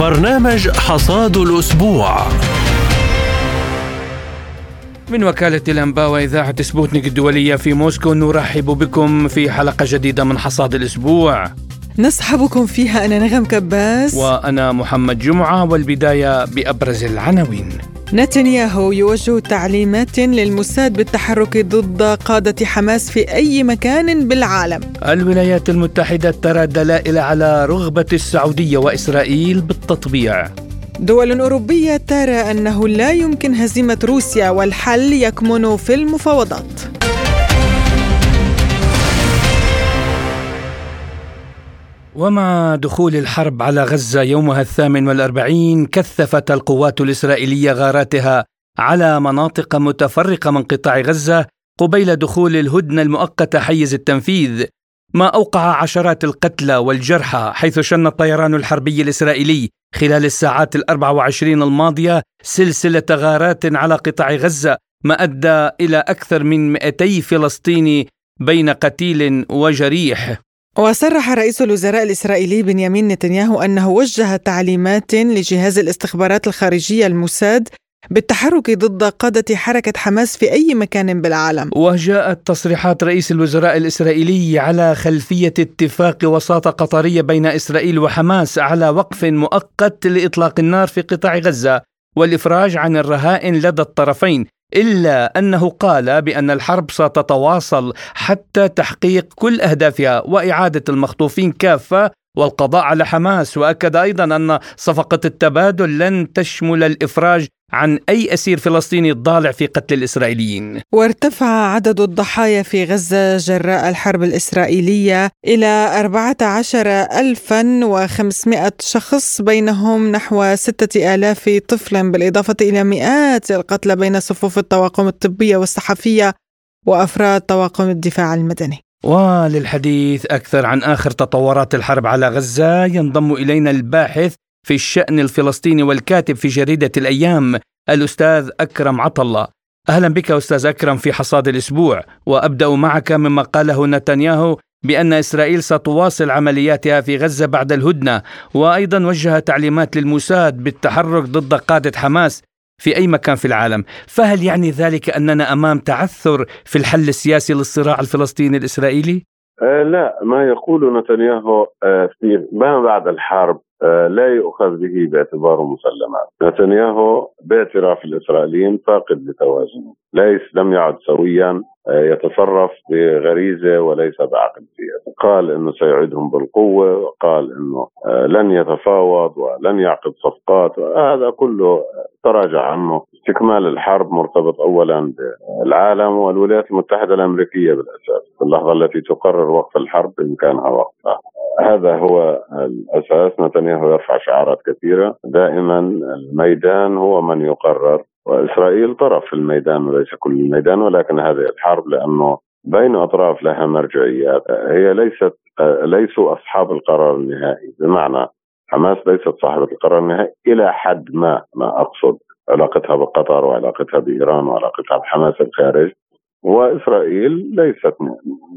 برنامج حصاد الأسبوع. من وكالة الأنباء وإذاعة سبوتنيك الدولية في موسكو نرحب بكم في حلقة جديدة من حصاد الأسبوع. نصحبكم فيها أنا نغم كباس. وأنا محمد جمعة والبداية بأبرز العناوين. نتنياهو يوجه تعليمات للموساد بالتحرك ضد قادة حماس في أي مكان بالعالم. الولايات المتحدة ترى دلائل على رغبة السعودية وإسرائيل بالتطبيع. دول أوروبية ترى أنه لا يمكن هزيمة روسيا والحل يكمن في المفاوضات. ومع دخول الحرب على غزة يومها الثامن والأربعين كثفت القوات الإسرائيلية غاراتها على مناطق متفرقة من قطاع غزة قبيل دخول الهدنة المؤقتة حيز التنفيذ ما أوقع عشرات القتلى والجرحى حيث شن الطيران الحربي الإسرائيلي خلال الساعات الأربع وعشرين الماضية سلسلة غارات على قطاع غزة ما أدى إلى أكثر من 200 فلسطيني بين قتيل وجريح. وصرح رئيس الوزراء الإسرائيلي بنيامين نتنياهو أنه وجه تعليمات لجهاز الاستخبارات الخارجية الموساد بالتحرك ضد قادة حركة حماس في أي مكان بالعالم. وجاءت تصريحات رئيس الوزراء الإسرائيلي على خلفية اتفاق وساطة قطرية بين إسرائيل وحماس على وقف مؤقت لإطلاق النار في قطاع غزة والإفراج عن الرهائن لدى الطرفين. إلا أنه قال بأن الحرب ستتواصل حتى تحقيق كل أهدافها وإعادة المخطوفين كافة والقضاء على حماس. وأكد أيضا أن صفقة التبادل لن تشمل الإفراج عن أي أسير فلسطيني ضالع في قتل الإسرائيليين. وارتفع عدد الضحايا في غزة جراء الحرب الإسرائيلية إلى 14500 شخص بينهم نحو 6000 طفلا بالإضافة إلى مئات القتلى بين صفوف الطواقم الطبية والصحفية وأفراد طواقم الدفاع المدني. وللحديث أكثر عن آخر تطورات الحرب على غزة ينضم إلينا الباحث في الشأن الفلسطيني والكاتب في جريدة الأيام الأستاذ أكرم عطلة أهلا بك أستاذ أكرم في حصاد الأسبوع وأبدأ معك مما قاله نتنياهو بأن إسرائيل ستواصل عملياتها في غزة بعد الهدنة. وأيضا وجه تعليمات للموساد بالتحرك ضد قادة حماس في أي مكان في العالم. فهل يعني ذلك أننا أمام تعثر في الحل السياسي للصراع الفلسطيني الإسرائيلي؟ آه لا ما يقول نتنياهو آه في ما بعد الحرب لا يؤخذ به باعتباره مسلمات. نتنياهو باعتراف الإسرائيليين فاقد لتوازنه. ليس لم يعد سويا آه، يتصرف بغريزة وليس بعقل سياسي قال إنه سيعيدهم بالقوة وقال إنه آه، لن يتفاوض ولن يعقد صفقات. هذا كله تراجع عنه. استكمال الحرب مرتبط اولا بالعالم والولايات المتحدة الأمريكية بالأساس. في اللحظة التي تقرر وقف الحرب بامكانها وقفها هذا هو الأساس. نتنياهو يرفع شعارات كثيرة. دائما الميدان هو من يقرر وإسرائيل طرف في الميدان وليس كل الميدان ولكن هذه الحرب لأنه بين أطراف لها مرجعيات. هي ليست ليسوا أصحاب القرار النهائي. بمعنى حماس ليست صاحبة القرار النهائي إلى حد ما ما أقصد علاقتها بقطر وعلاقتها بإيران وعلاقتها بحماس الخارج. وإسرائيل ليست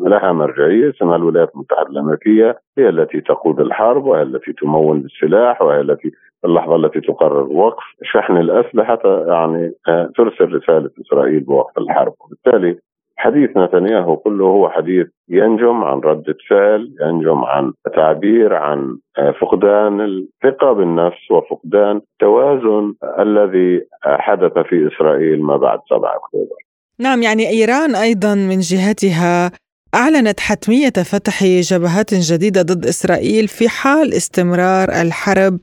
لها مرجعية اسمها الولايات المتحدة الأمريكية هي التي تقود الحرب وهي التي تمول بالسلاح وهي التي في اللحظة التي تقرر وقف شحن الأسلحة يعني آه، ترسل رسالة إسرائيل بوقف الحرب. وبالتالي حديث نتنياهو كله هو حديث ينجم عن ردة فعل ينجم عن تعبير عن آه، فقدان الثقة بالنفس وفقدان التوازن الذي حدث في إسرائيل ما بعد 7 أكتوبر. نعم يعني إيران أيضا من جهتها أعلنت حتمية فتح جبهات جديدة ضد إسرائيل في حال استمرار الحرب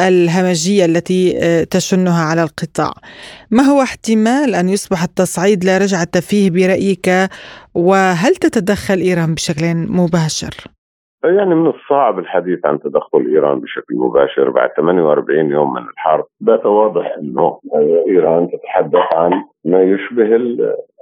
الهمجية التي آه، تشنها على القطاع ما هو احتمال أن يصبح التصعيد لا رجعة فيه برأيك وهل تتدخل إيران بشكل مباشر؟ يعني من الصعب الحديث عن تدخل إيران بشكل مباشر بعد 48 يوم من الحرب. بات واضح إنه إيران تتحدث عن ما يشبه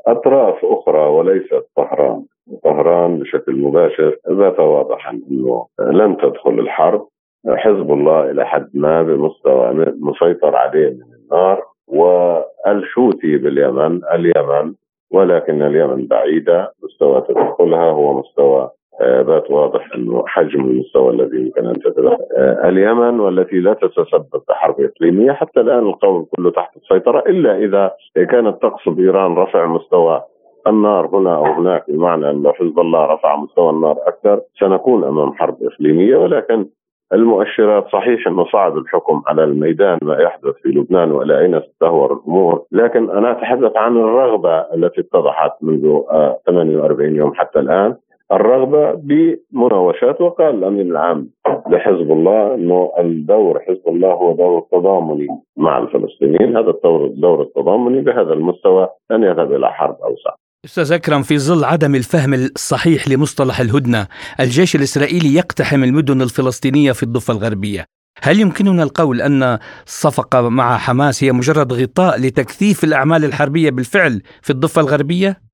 اطراف أخرى وليست طهران. طهران بشكل مباشر بات واضحا إنه لن تدخل الحرب. حزب الله إلى حد ما بمستوى مسيطر عليه من النار والحوثي باليمن اليمن ولكن اليمن بعيدة. مستوى تدخلها هو مستوى بات واضح إنه حجم المستوى الذي يمكن أن تتدخل اليمن والتي لا تتسبب بحرب إقليمية حتى الآن القول كله تحت السيطرة إلا إذا كانت تقصد إيران رفع مستوى النار هنا أو هناك بمعنى أن حزب الله رفع مستوى النار أكثر سنكون أمام حرب إقليمية ولكن المؤشرات صحيح إنه صعب الحكم على الميدان ما يحدث في لبنان وإلى أين ستهور الأمور، لكن أنا أتحدث عن الرغبة التي اتضحت منذ 48 آه، يوم حتى الآن، الرغبة بمناوشات وقال الامين العام لحزب الله إنه الدور حزب الله هو دور تضامني مع الفلسطينيين، هذا الدور الدور التضامني بهذا المستوى لن يذهب إلى حرب أوسع. أستاذ أكرم في ظل عدم الفهم الصحيح لمصطلح الهدنة، الجيش الإسرائيلي يقتحم المدن الفلسطينية في الضفة الغربية. هل يمكننا القول أن الصفقه مع حماس هي مجرد غطاء لتكثيف الأعمال الحربية بالفعل في الضفة الغربية؟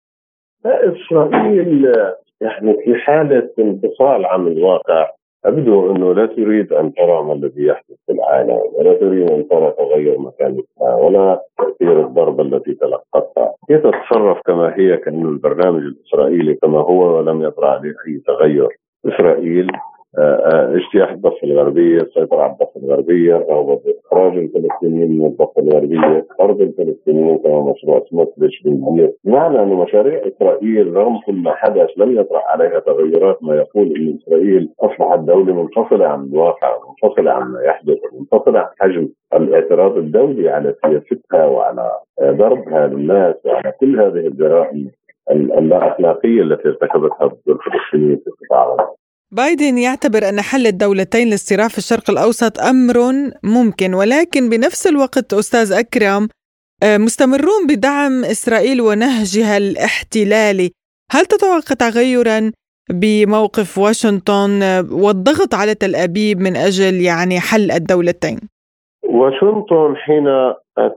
إسرائيل يعني في حالة انفصال عن الواقع أبدو أنه لا تريد أن ترى ما الذي يحدث في العالم ولا تريد أن ترى تغير مكانتها ولا تأثير الضربة التي تلقتها هي تتصرف كما هي كأن البرنامج الإسرائيلي كما هو ولم يطرأ عليه أي تغير؟ إسرائيل اجتياح الضفة الغربية، السيطرة على الضفة الغربية، الرغبه باخراج الفلسطينيين من الضفة الغربية، طرد الفلسطينيين كما مشروع سموتريتش بالمية، معنى أن مشاريع إسرائيل رغم كل ما حدث لم يطرح عليها تغيرات ما يقول إن إسرائيل أصبحت دولة منفصلة عن الواقع، منفصلة عن ما يحدث، منفصلة عن حجم الاعتراض الدولي على سياستها وعلى ضربها للناس وعلى كل هذه الجرائم اللا اخلاقيه التي ارتكبتها ضد الفلسطينيين في القطاع. بايدن يعتبر أن حل الدولتين للصراع في الشرق الأوسط أمر ممكن ولكن بنفس الوقت أستاذ أكرم آه، مستمرون بدعم إسرائيل ونهجها الاحتلالي. هل تتوقع تغيرا بموقف واشنطن آه، والضغط على تل أبيب من أجل يعني حل الدولتين؟ واشنطن حين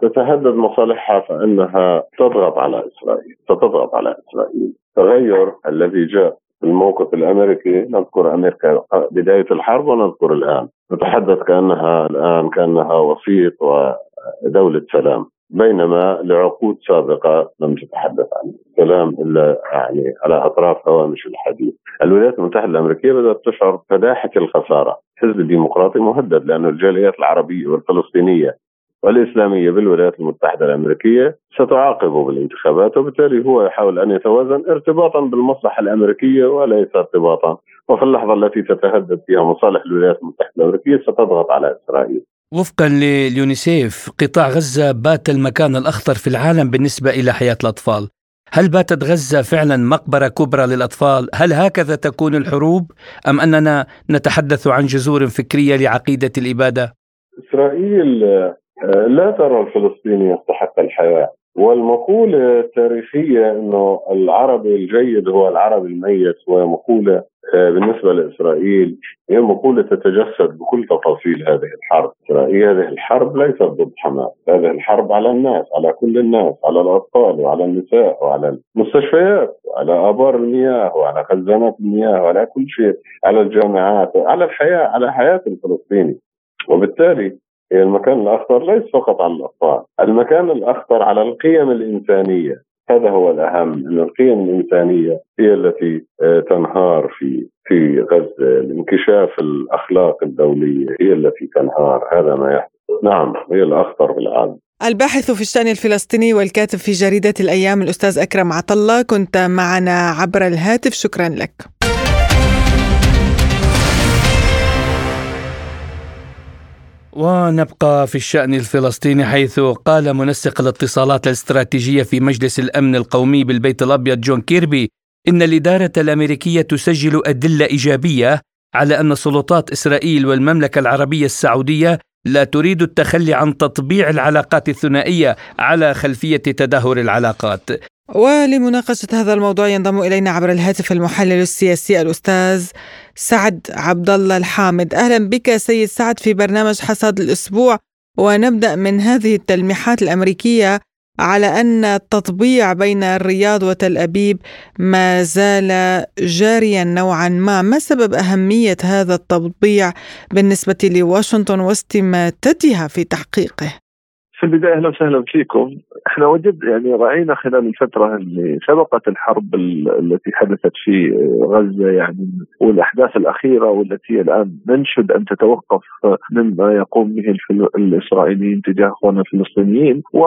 تتهدد مصالحها فإنها تضغط على إسرائيل ستضغط على إسرائيل. التغير الذي جاء. الموقف الأمريكي نذكر أمريكا بداية الحرب ونذكر الآن. نتحدث كأنها الآن كأنها وسيط ودولة سلام. بينما لعقود سابقة لم تتحدث عن السلام إلا يعني على أطراف هوامش الحديث. الولايات المتحدة الأمريكية بدأت تشعر بفداحه الخسارة، الحزب الديمقراطي مهدد لأن الجاليات العربية والفلسطينية والإسلامية بالولايات المتحدة الأمريكية ستعاقبه بالانتخابات وبالتالي هو يحاول أن يتوازن ارتباطا بالمصلحة الأمريكية وليس ارتباطا وفي اللحظة التي تتهدد فيها مصالح الولايات المتحدة الأمريكية ستضغط على إسرائيل وفقا لليونيسيف قطاع غزة بات المكان الأخطر في العالم بالنسبة إلى حياة الأطفال هل باتت غزة فعلا مقبرة كبرى للأطفال؟ هل هكذا تكون الحروب؟ أم أننا نتحدث عن جذور فكرية لعقيدة الإبادة؟ إسرائيل لا ترى الفلسطيني يستحق الحياة. والمقولة التاريخية أنه العربي الجيد هو العربي الميت هو مقولة آه، بالنسبة لإسرائيل هي مقولة تتجسد بكل تفاصيل هذه الحرب. إسرائيل هذه الحرب ليست ضد حماس هذه الحرب على الناس على كل الناس على الأطفال وعلى النساء وعلى المستشفيات وعلى آبار المياه وعلى خزانات المياه وعلى كل شيء على الجامعات على الحياة على حياة الفلسطيني. وبالتالي هي المكان الأخطر ليس فقط على الأطفال المكان الأخطر على القيم الإنسانية. هذا هو الأهم أن القيم الإنسانية هي التي آه، تنهار في في غزة الانكشاف الأخلاق الدولية هي التي تنهار. هذا ما يحدث. نعم هي الأخطر بالعالم الباحث في الشأن الفلسطيني والكاتب في جريدة الأيام الأستاذ أكرم عطلة كنت معنا عبر الهاتف. شكرا لك. ونبقى في الشأن الفلسطيني حيث قال منسق الاتصالات الاستراتيجية في مجلس الأمن القومي بالبيت الأبيض جون كيربي إن الإدارة الأمريكية تسجل أدلة إيجابية على أن سلطات إسرائيل والمملكة العربية السعودية لا تريد التخلي عن تطبيع العلاقات الثنائية على خلفية تدهور العلاقات. ولمناقشة هذا الموضوع ينضم إلينا عبر الهاتف المحلل السياسي الأستاذ سعد عبد الله الحامد. أهلا بك سيد سعد في برنامج حصاد الأسبوع. ونبدأ من هذه التلميحات الأمريكية على أن التطبيع بين الرياض وتل أبيب ما زال جاريا نوعا ما. ما سبب أهمية هذا التطبيع بالنسبة لواشنطن واستماتتها في تحقيقه؟ في البداية أهلا وسهلا فيكم، إحنا وجد يعني رأينا خلال الفترة اللي سبقت الحرب التي حدثت في غزة يعني والأحداث الأخيرة والتي الآن ننشد أن تتوقف مما يقوم به الإسرائيليين تجاه أخواننا الفلسطينيين. و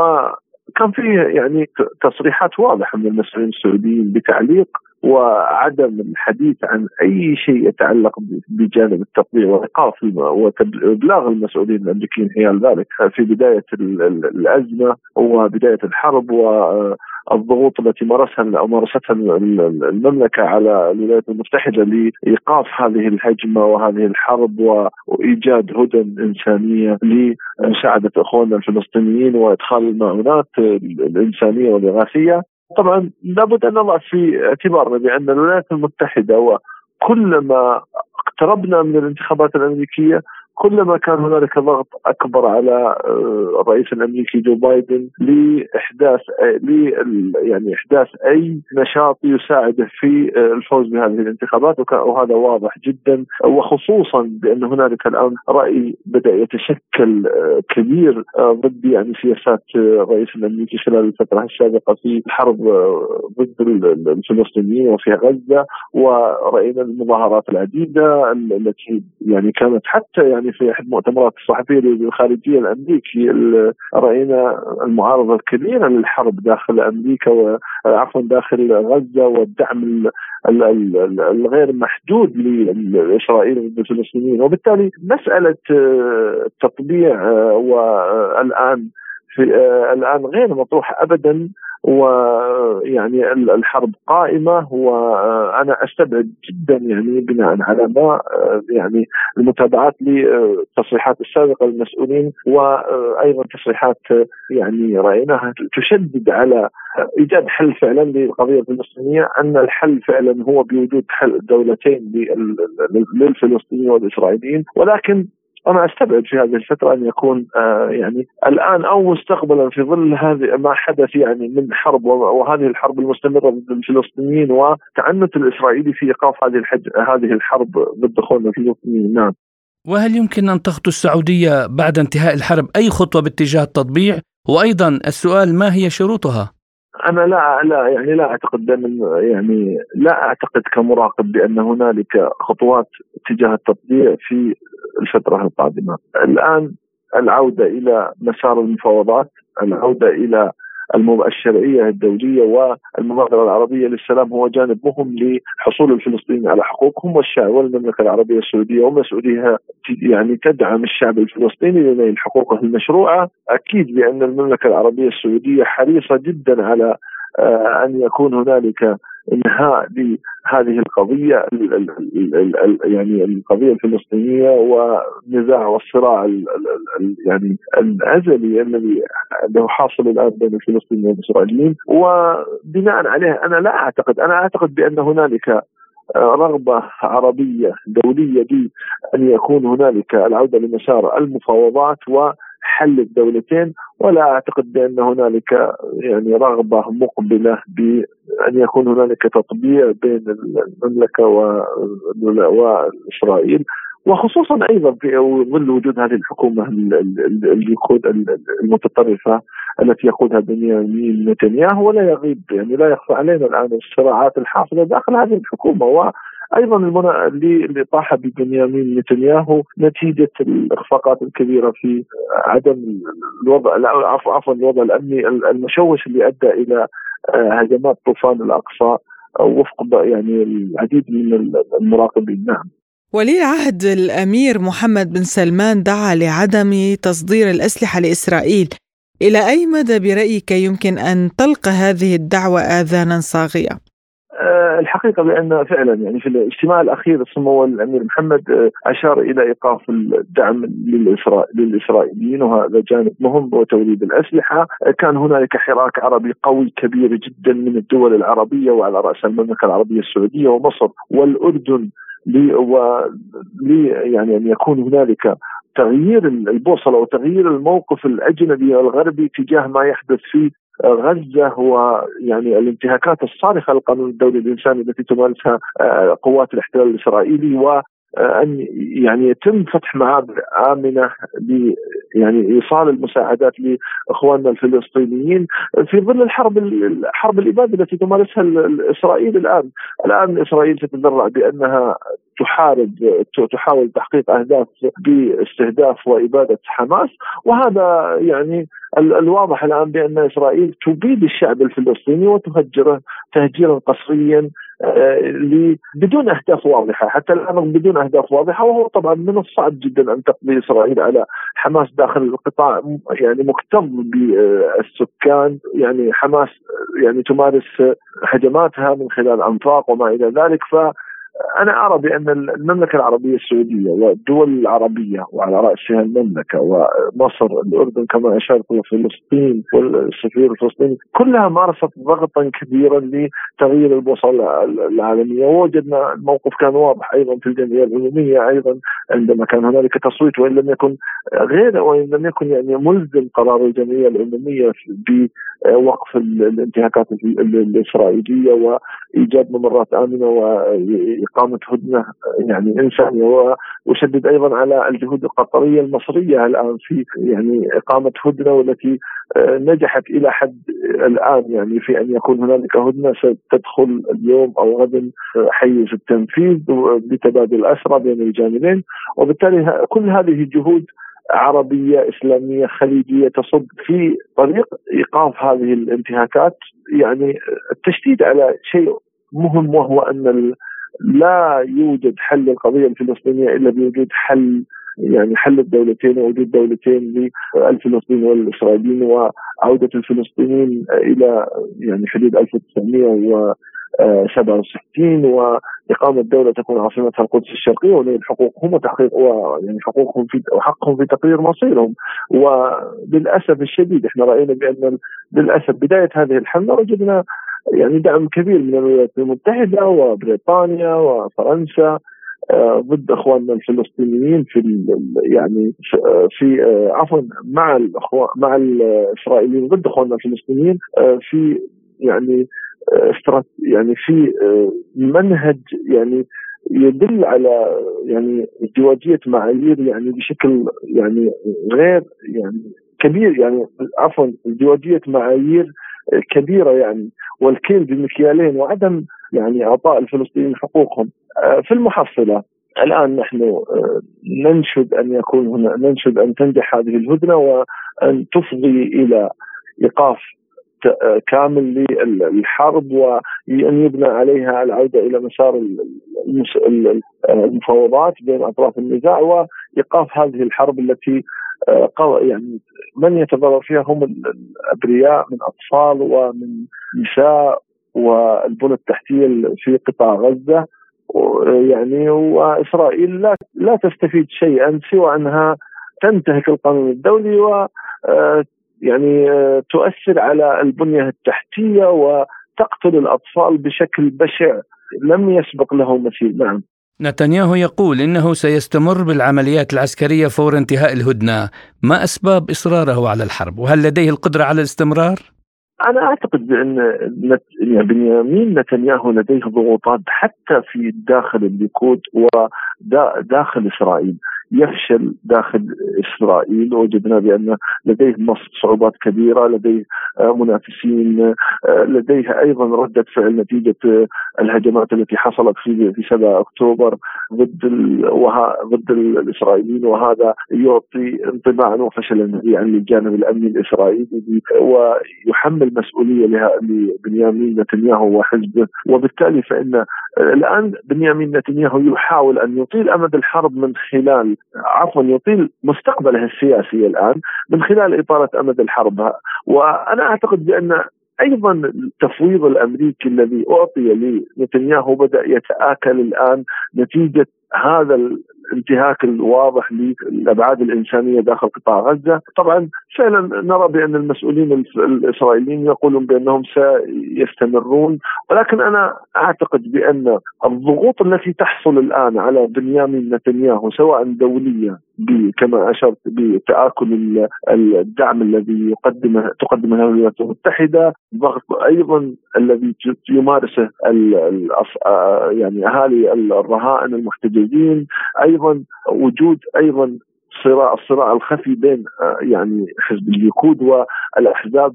كان فيه يعني تصريحات واضحة من المسؤولين السعوديين بتعليق وعدم الحديث عن أي شيء يتعلق بجانب التطبيع وايقاف وابلاغ المسؤولين الأمريكيين حيال ذلك. في بداية الأزمة وبداية الحرب و الضغوط التي مارسها مارستها المملكة على الولايات المتحدة لإيقاف هذه الهجمة وهذه الحرب وإيجاد هدن إنسانية لمساعدة إخواننا الفلسطينيين وإدخال المعونات الإنسانية والإغاثية. طبعا لابد أن نضع في اعتبارنا بأن الولايات المتحدة وكلما اقتربنا من الانتخابات الأمريكية كلما كان هنالك ضغط أكبر على آه، الرئيس الأمريكي جو بايدن لإحداث يعني إحداث أي نشاط يساعده في آه، الفوز بهذه الانتخابات وهذا واضح جدا. وخصوصا بأن هنالك الآن رأي بدأ يتشكل آه، كبير ضد يعني سياسات الرئيس الأمريكي خلال الفترة السابقة في الحرب ضد الفلسطينيين وفي غزة ورأينا المظاهرات العديدة التي يعني كانت حتى يعني يعني في أحد المؤتمرات الصحفية للخارجيه الامريكي رأينا المعارضة الكبيرة للحرب داخل أمريكا عفوا داخل غزة والدعم الغير محدود لإسرائيل ضد الفلسطينيين. وبالتالي مسألة التطبيع والآن في الآن غير مطروحة ابدا. ويعني الحرب قائمة وأنا أستبعد جدا يعني بناء على ما يعني المتابعات للتصريحات السابقه للمسؤولين وأيضا تصريحات يعني رأيناها تشدد على إيجاد حل فعلا للقضيه الفلسطينية أن الحل فعلا هو بوجود حل دولتين للفلسطينيين والإسرائيليين ولكن أنا أستبعد في هذه الفترة أن يكون آه يعني الآن أو مستقبلا في ظل هذه ما حدث يعني من حرب وهذه الحرب المستمرة ضد الفلسطينيين وتعنت الإسرائيلي في إيقاف هذه الحج هذه الحرب ضد اخواننا الفلسطينيين نعم. وهل يمكن أن تخطو السعودية بعد انتهاء الحرب أي خطوة باتجاه التطبيع؟ وأيضا السؤال ما هي شروطها؟ أنا لا لا يعني لا أعتقد يعني لا أعتقد كمراقب بأن هنالك خطوات تجاه التطبيع في الفترة القادمة. الآن العودة إلى مسار المفاوضات، العودة إلى الشرعية الدولية والمبادره العربية للسلام هو جانب مهم لحصول الفلسطينيين على حقوقهم والشعب والمملكة العربية السعودية ومسؤوليها يعني تدعم الشعب الفلسطيني لنيل حقوقه المشروعة، أكيد بأن المملكة العربية السعودية حريصة جدا على آه، أن يكون هنالك إنهاء لهذه القضية يعني القضية الفلسطينية ونزاع والصراع يعني الأزلي الذي له حاصل الآن بين الفلسطينيين والإسرائيليين. وبناء عليه أنا لا أعتقد أنا أعتقد بأن هنالك رغبة عربية دولية بأن يكون هنالك العودة لمسار المفاوضات حل الدولتين ولا أعتقد بأن هنالك يعني رغبة مقبلة بأن يكون هنالك تطبيع بين المملكة وإسرائيل وخصوصا أيضا في ظل وجود هذه الحكومة المتطرفة التي يقودها بنيامين نتنياهو ولا يغيب يعني لا يخفى علينا الآن الصراعات الحاصلة داخل هذه الحكومة أيضا المنا... اللي طاح ببنيامين نتنياهو نتيجة الإخفاقات الكبيرة في عدم الوضع عفوا الوضع الأمني المشوش اللي أدى إلى آه، هجمات طوفان الأقصى وفق يعني العديد من المراقبين. نعم. ولي العهد الأمير محمد بن سلمان دعا لعدم تصدير الأسلحة لإسرائيل. إلى أي مدى برأيك يمكن أن تلقى هذه الدعوة اذانا صاغية؟ آه، الحقيقة بأن فعلا يعني في الاجتماع الأخير سمو الأمير محمد آه، أشار إلى إيقاف الدعم للإسرائيليين وهذا جانب مهم وتوريد الأسلحة، آه، كان هنالك حراك عربي قوي كبير جدا من الدول العربية وعلى رأس المملكة العربية السعودية ومصر والأردن لي يعني أن يكون هنالك تغيير البوصلة وتغيير الموقف الأجنبي الغربي تجاه ما يحدث في غزة هو يعني الانتهاكات الصارخة للقانون الدولي الانساني التي تمارسها آه، قوات الاحتلال الإسرائيلي و أن يعني يتم فتح معابر آمنة ل يعني إيصال المساعدات لإخواننا الفلسطينيين في ظل الحرب حرب الإبادة التي تمارسها اسرائيل الآن، الآن إسرائيل تتذرع بأنها تحارب تحاول تحقيق أهداف باستهداف وإبادة حماس. وهذا يعني الواضح الآن بأن إسرائيل تبيد الشعب الفلسطيني وتهجره تهجيرا قسريا آه، بدون أهداف واضحة. حتى الآن بدون أهداف واضحة وهو طبعا من الصعب جدا أن تقضي إسرائيل على حماس داخل القطاع يعني مكتظ بالسكان. يعني حماس يعني تمارس هجماتها من خلال أنفاق وما إلى ذلك. ف أنا أرى بأن المملكة العربية السعودية والدول العربية وعلى راسها المملكة ومصر الأردن كما أشرت وفلسطين والسفير الفلسطيني كلها مارست ضغطا كبيرا لتغيير البوصلة العالمية. ووجدنا الموقف كان واضح أيضا في الجمعية العموميه أيضا عندما كان هنالك تصويت وإن لم يكن غير وإن لم يكن يعني ملزم قرار الجمعية العمومية بوقف الانتهاكات الإسرائيلية وإيجاد ممرات آمنة إقامة هدنة يعني انسانيه واشدد أيضا على الجهود القطرية المصرية الآن في يعني إقامة هدنة والتي آه، نجحت إلى حد الآن يعني في أن يكون هنالك هدنة ستدخل اليوم أو غدا حيز التنفيذ بتبادل الاسرى بين الجانبين. وبالتالي كل هذه جهود عربية إسلامية خليجية تصب في طريق إيقاف هذه الانتهاكات. يعني التشديد على شيء مهم وهو أن لا يوجد حل للقضية الفلسطينيه إلا بوجود حل يعني حل الدولتين ووجود دولتين للفلسطينيين والإسرائيليين وعودة الفلسطينيين إلى يعني حدود 1967 وإقامة دولة تكون عاصمتها القدس الشرقية ولهم حقوقهم وتحقيق ويعني حقوقهم في وحقهم في تقرير مصيرهم. وللاسف الشديد إحنا رأينا بأن للاسف بداية هذه الحمله وجدنا يعني دعم كبير من الولايات المتحدة وبريطانيا وفرنسا آه، ضد إخواننا الفلسطينيين في يعني في آه، عفوا مع الإخوان مع الإسرائيليين ضد إخواننا الفلسطينيين آه، في يعني يعني في منهج يعني يدل على يعني ازدواجيه معايير يعني بشكل يعني غير يعني كبير يعني عفوا ازدواجيه معايير كبيرة يعني والكيل بمكيالين وعدم يعني اعطاء الفلسطينيين حقوقهم. آه، في المحصلة الآن نحن آه، ننشد أن يكون هنا ننشد أن تنجح هذه الهدنة وأن تفضي إلى إيقاف آه، كامل للحرب وأن يبنى عليها العودة إلى مسار المفاوضات بين أطراف النزاع وإيقاف هذه الحرب التي يعني من يتضرر فيها هم الأبرياء من أطفال ومن نساء والبنى التحتية في قطاع غزة يعني وإسرائيل لا لا تستفيد شيئا سوى أنها تنتهك القانون الدولي و يعني تؤثر على البنية التحتية وتقتل الأطفال بشكل بشع. لم يسبق له مثيل نعم. نتنياهو يقول إنه سيستمر بالعمليات العسكرية فور انتهاء الهدنة، ما أسباب إصراره على الحرب؟ وهل لديه القدرة على الاستمرار؟ أنا أعتقد بأن يعني بنيامين نتنياهو لديه ضغوطات حتى في داخل الليكود وداخل إسرائيل يفشل داخل إسرائيل وجدنا بأن لديه صعوبات كبيرة لديه آه، منافسين آه، لديه أيضا ردة فعل نتيجة آه، الهجمات التي حصلت في في 7 أكتوبر ضد ضد الإسرائيليين وهذا يعطي انطباعا وفشلا ذريعا للجانب الأمني الإسرائيلي ويحمل مسؤولية لبنيامين نتنياهو وحزبه وبالتالي فإن الآن بنيامين نتنياهو يحاول أن يطيل أمد الحرب من خلال عفوا يطيل مستقبله السياسي الآن من خلال إطالة أمد الحرب. وأنا أعتقد بأن أيضا التفويض الأمريكي الذي أعطي لنتنياهو بدأ يتآكل الآن نتيجة هذا الانتهاك الواضح للأبعاد الإنسانية داخل قطاع غزة، طبعا فعلا نرى بأن المسؤولين الإسرائيليين يقولون بأنهم سيستمرون، ولكن أنا أعتقد بأن الضغوط التي تحصل الآن على بنيامين نتنياهو سواء دوليا كما أشرت بتآكل الدعم الذي يقدمه تقدمه الولايات المتحدة، ضغط أيضا الذي يمارسه يعني أهالي الرهائن المحتجزين، أيضا وجود أيضا صراع الصراع الخفي بين آه، يعني حزب الليكود والأحزاب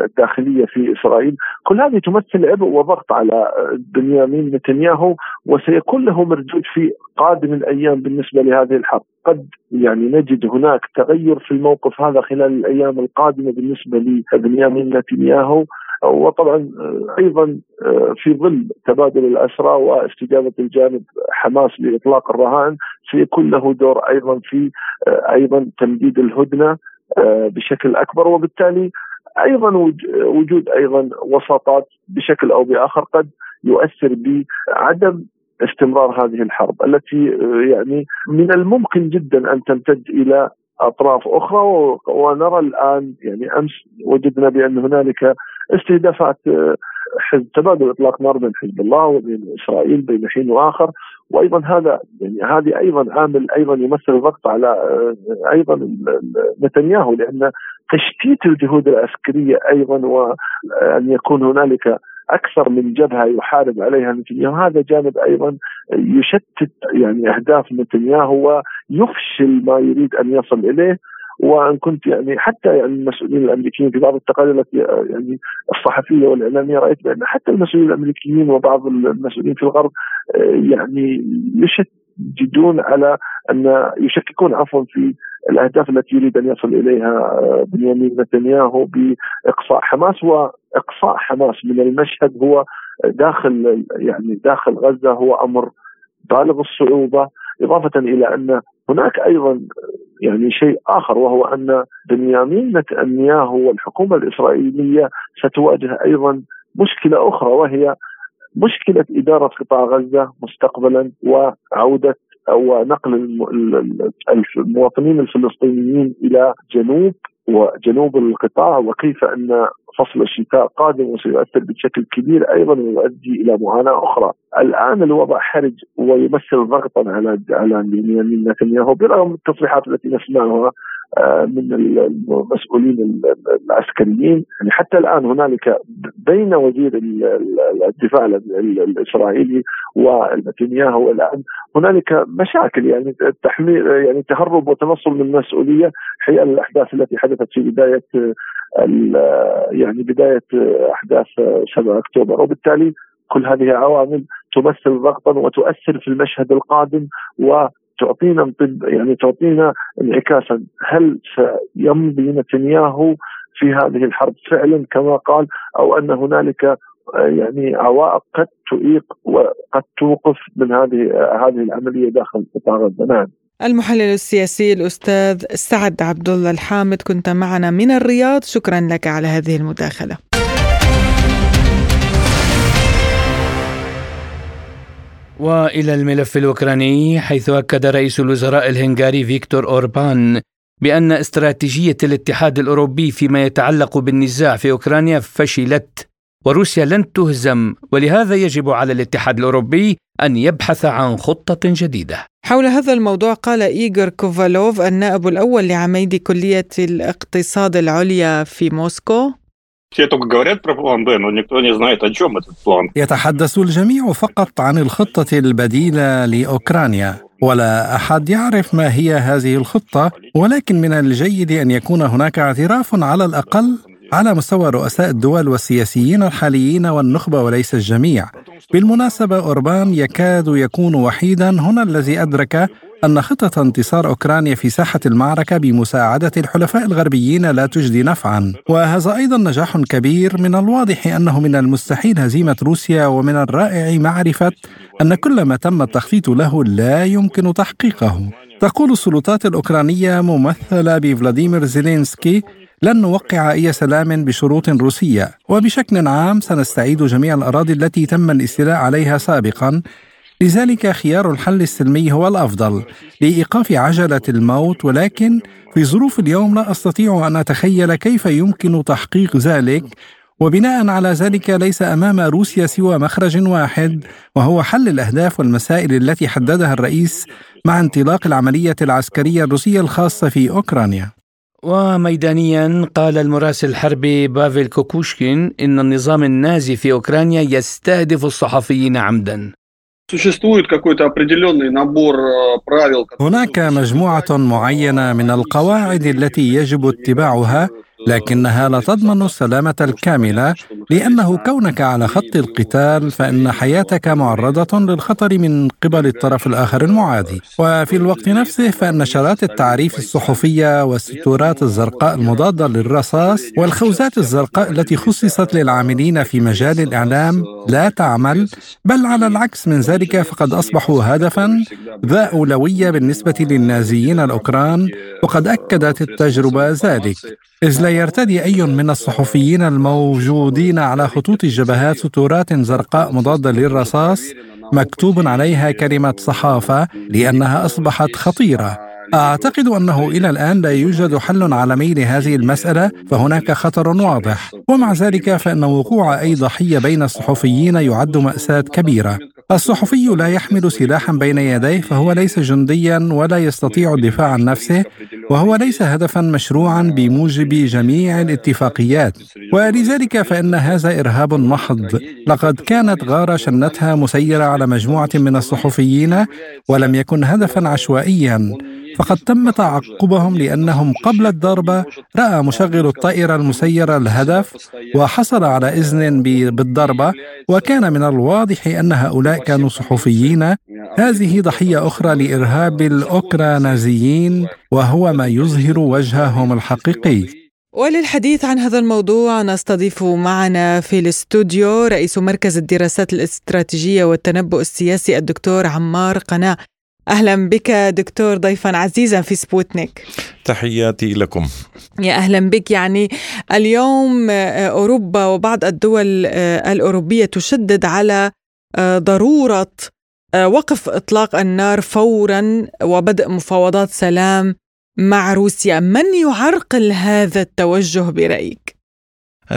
الداخلية في إسرائيل، كل هذه تمثل عبء وضغط على آه، بنيامين نتنياهو وسيكون له مردود في قادم الأيام بالنسبة لهذه الحرب، قد يعني نجد هناك تغير في الموقف هذا خلال الأيام القادمة بالنسبة لبنيامين نتنياهو. وطبعا آه، أيضا آه، في ظل تبادل الأسرى واستجابة الجانب حماس لإطلاق الرهائن سيكون له دور أيضا في آه، أيضا تمديد الهدنة بشكل أكبر. وبالتالي أيضا وجود أيضا وساطات بشكل أو بآخر قد يؤثر بعدم استمرار هذه الحرب التي يعني من الممكن جدا أن تمتد إلى أطراف أخرى ونرى الآن يعني أمس وجدنا بأن هنالك استهدافات آه، حزب تبادل إطلاق نار بين حزب الله وبين إسرائيل بين حين وآخر. وأيضا هذا يعني هذه أيضا عامل أيضا يمثل ضغط على آه، أيضا نتنياهو لأن تشتيت الجهود العسكرية أيضا وان يكون هنالك أكثر من جبهة يحارب عليها نتنياهو. هذا جانب أيضا يشتت يعني أهداف نتنياهو ويفشل ما يريد أن يصل إليه. وأن كنت يعني حتى يعني المسؤولين الأمريكيين في بعض التقارير التي يعني الصحفية والإعلامية رأيت بأن حتى المسؤولين الأمريكيين وبعض المسؤولين في الغرب يعني يشددون على أن يشككون عفوا في الأهداف التي يريد أن يصل إليها بنيامين نتنياهو بإقصاء حماس. وإقصاء حماس من المشهد هو داخل يعني داخل غزة هو أمر بالغ الصعوبة إضافة إلى أن هناك أيضا يعني شيء آخر وهو أن بنيامين نتنياهو والحكومة الإسرائيلية ستواجه أيضا مشكلة أخرى وهي مشكلة إدارة قطاع غزة مستقبلا وعودة أو نقل المواطنين الفلسطينيين إلى جنوب وجنوب القطاع وكيف أن فصل الشتاء قادم وسيؤثر بشكل كبير أيضا ويؤدي إلى معاناة أخرى. الآن الوضع حرج ويمثل ضغطا على على بنيامين نتنياهو برغم التصريحات التي نسمعها آه، من المسؤولين العسكريين يعني حتى الآن هنالك بين وزير الدفاع الإسرائيلي ونتنياهو الآن هنالك مشاكل يعني تحميل يعني تهرب وتنصل من المسؤولية حيال الأحداث التي حدثت في بداية يعني بداية أحداث 7 أكتوبر. وبالتالي كل هذه عوامل تمثل ضغطا وتؤثر في المشهد القادم و تعطينا يعني تعطينا انعكاسا. هل سيمضي نتنياهو في هذه الحرب فعلا كما قال أو أن هنالك يعني عوائق قد تعيق وقد توقف من هذه هذه العملية داخل قطاع غزه نعم المحلل السياسي الأستاذ سعد عبد الله الحامد كنت معنا من الرياض. شكرا لك على هذه المداخلة. وإلى الملف الأوكراني حيث أكد رئيس الوزراء الهنغاري فيكتور أوربان بأن استراتيجية الاتحاد الأوروبي فيما يتعلق بالنزاع في أوكرانيا فشلت وروسيا لن تهزم ولهذا يجب على الاتحاد الأوروبي أن يبحث عن خطة جديدة. حول هذا الموضوع قال إيغور كوفالوف النائب الأول لعميد كلية الاقتصاد العليا في موسكو. يتحدث الجميع فقط عن الخطة البديلة لأوكرانيا ولا أحد يعرف ما هي هذه الخطة ولكن من الجيد أن يكون هناك اعتراف على الأقل على مستوى رؤساء الدول والسياسيين الحاليين والنخبة وليس الجميع. بالمناسبة أوربان يكاد يكون وحيدا هنا الذي أدرك أن خطة انتصار أوكرانيا في ساحة المعركة بمساعدة الحلفاء الغربيين لا تجدي نفعا. وهذا أيضا نجاح كبير من الواضح أنه من المستحيل هزيمة روسيا ومن الرائع معرفة أن كل ما تم التخطيط له لا يمكن تحقيقه. تقول السلطات الأوكرانية ممثلة بفلاديمير زيلينسكي لن نوقع أي سلام بشروط روسية. وبشكل عام سنستعيد جميع الأراضي التي تم الاستيلاء عليها سابقا. لذلك خيار الحل السلمي هو الأفضل لإيقاف عجلة الموت. ولكن في ظروف اليوم لا أستطيع أن أتخيل كيف يمكن تحقيق ذلك. وبناء على ذلك ليس أمام روسيا سوى مخرج واحد وهو حل الأهداف والمسائل التي حددها الرئيس مع انطلاق العملية العسكرية الروسية الخاصة في أوكرانيا. وميدانيا قال المراسل الحربي بافيل كوكوشكين إن النظام النازي في أوكرانيا يستهدف الصحفيين عمدا. هناك مجموعة معينة من القواعد التي يجب اتباعها لكنها لا تضمن السلامة الكاملة لأنه كونك على خط القتال فإن حياتك معرضة للخطر من قبل الطرف الآخر المعادي. وفي الوقت نفسه فإن شارات التعريف الصحفية والستورات الزرقاء المضادة للرصاص والخوذات الزرقاء التي خصصت للعاملين في مجال الإعلام لا تعمل بل على العكس من ذلك فقد أصبحوا هدفا ذا أولوية بالنسبة للنازيين الأوكران وقد أكدت التجربة ذلك. إذ لا يرتدي أي من الصحفيين الموجودين على خطوط الجبهات ستورات زرقاء مضادة للرصاص مكتوب عليها كلمة صحافة لأنها أصبحت خطيرة. أعتقد أنه إلى الآن لا يوجد حل عالمي لهذه المسألة فهناك خطر واضح. ومع ذلك فإن وقوع أي ضحية بين الصحفيين يعد مأساة كبيرة. الصحفي لا يحمل سلاحا بين يديه فهو ليس جنديا ولا يستطيع الدفاع عن نفسه وهو ليس هدفا مشروعا بموجب جميع الاتفاقيات. ولذلك فإن هذا إرهاب محض لقد كانت غارة شنتها مسيرة على مجموعة من الصحفيين ولم يكن هدفا عشوائيا. فقد تم تعقبهم لأنهم قبل الضربة رأى مشغل الطائرة المسيرة الهدف وحصل على إذن بالضربة وكان من الواضح أن هؤلاء كانوا صحفيين. هذه ضحية أخرى لإرهاب الأوكرانيزيين وهو ما يظهر وجههم الحقيقي. وللحديث عن هذا الموضوع نستضيف معنا في الاستوديو رئيس مركز الدراسات الاستراتيجية والتنبؤ السياسي الدكتور عمار قناع. أهلا بك دكتور ضيفا عزيزا في سبوتنيك. تحياتي لكم. يا أهلا بك. يعني اليوم آه، أوروبا وبعض الدول آه، الأوروبية تشدد على آه، ضرورة وقف إطلاق النار فورا وبدء مفاوضات سلام مع روسيا. من يعرقل هذا التوجه برأيك؟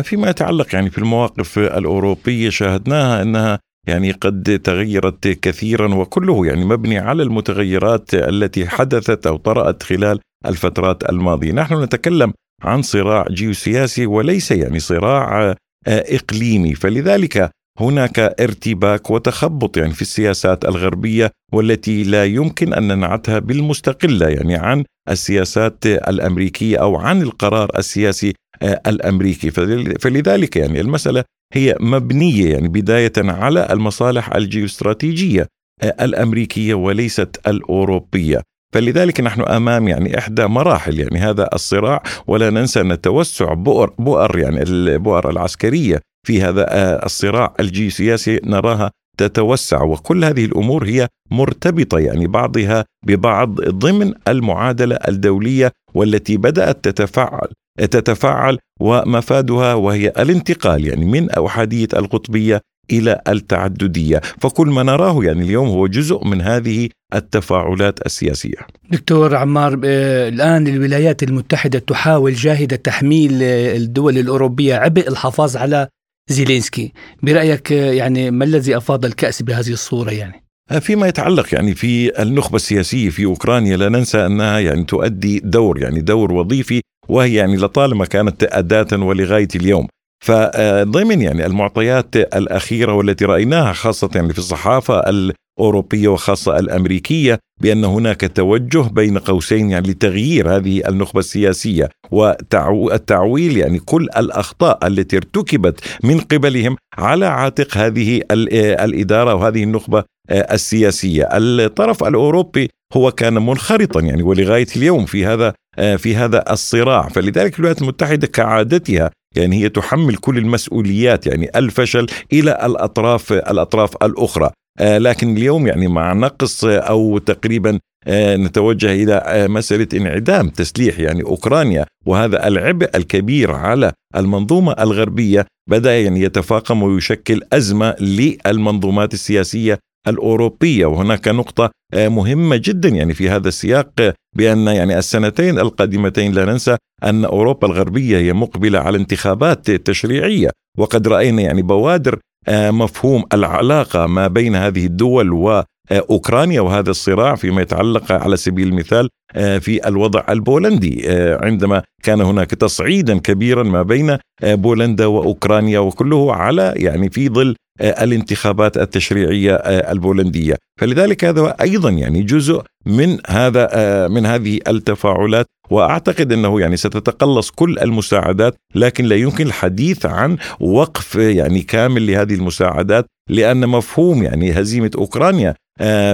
فيما يتعلق يعني في المواقف الأوروبية شاهدناها أنها يعني قد تغيرت كثيرا وكله يعني مبني على المتغيرات التي حدثت أو طرأت خلال الفترات الماضية، نحن نتكلم عن صراع جيوسياسي وليس يعني صراع آه، إقليمي، فلذلك هناك ارتباك وتخبط يعني في السياسات الغربية والتي لا يمكن أن ننعتها بالمستقلة يعني عن السياسات الأمريكية أو عن القرار السياسي الأمريكي. فلذلك يعني المسألة هي مبنية يعني بداية على المصالح الجيوستراتيجية آه، الأمريكية وليست الأوروبية. فلذلك نحن أمام يعني إحدى مراحل يعني هذا الصراع. ولا ننسى أن توسع بؤر بؤر يعني البؤر العسكرية في هذا آه، الصراع الجيوسياسي نراها تتوسع. وكل هذه الأمور هي مرتبطة يعني بعضها ببعض ضمن المعادلة الدولية والتي بدأت تتفعل. تتفاعل ومفادها وهي الانتقال يعني من أحادية القطبية إلى التعددية. فكل ما نراه يعني اليوم هو جزء من هذه التفاعلات السياسية. دكتور عمار الآن الولايات المتحدة تحاول جاهدة تحميل الدول الأوروبية عبء الحفاظ على زيلينسكي. برأيك يعني ما الذي أفاض الكأس بهذه الصورة يعني؟ فيما يتعلق يعني في النخبة السياسية في أوكرانيا لا ننسى أنها يعني تؤدي دور يعني دور وظيفي وهي يعني لطالما كانت أداة ولغاية اليوم. فضمن يعني المعطيات الأخيرة والتي رأيناها خاصة يعني في الصحافة الأوروبية وخاصة الأمريكية بأن هناك توجه بين قوسين يعني لتغيير هذه النخبة السياسية والتعويل يعني كل الأخطاء التي ارتكبت من قبلهم على عاتق هذه الإدارة وهذه النخبة السياسية. الطرف الأوروبي هو كان منخرطا يعني ولغاية اليوم في هذا في هذا الصراع. فلذلك الولايات المتحدة كعادتها يعني هي تحمل كل المسؤوليات يعني الفشل إلى الأطراف الأطراف الأخرى. آه، لكن اليوم يعني مع نقص أو تقريبا آه، نتوجه إلى آه، مسألة انعدام تسليح يعني أوكرانيا وهذا العبء الكبير على المنظومة الغربية بدأ يعني يتفاقم ويشكل أزمة للمنظومات السياسية الأوروبية. وهناك نقطة مهمة جدا يعني في هذا السياق بأن يعني السنتين القادمتين لا ننسى أن أوروبا الغربية هي مقبلة على انتخابات تشريعية. وقد رأينا يعني بوادر مفهوم العلاقة ما بين هذه الدول و أوكرانيا وهذا الصراع فيما يتعلق على سبيل المثال في الوضع البولندي عندما كان هناك تصعيدا كبيرا ما بين بولندا وأوكرانيا وكله على يعني في ظل الانتخابات التشريعية البولندية، فلذلك هذا أيضا يعني جزء من هذا من هذه التفاعلات وأعتقد أنه يعني ستتقلص كل المساعدات لكن لا يمكن الحديث عن وقف يعني كامل لهذه المساعدات لأن مفهوم يعني هزيمة أوكرانيا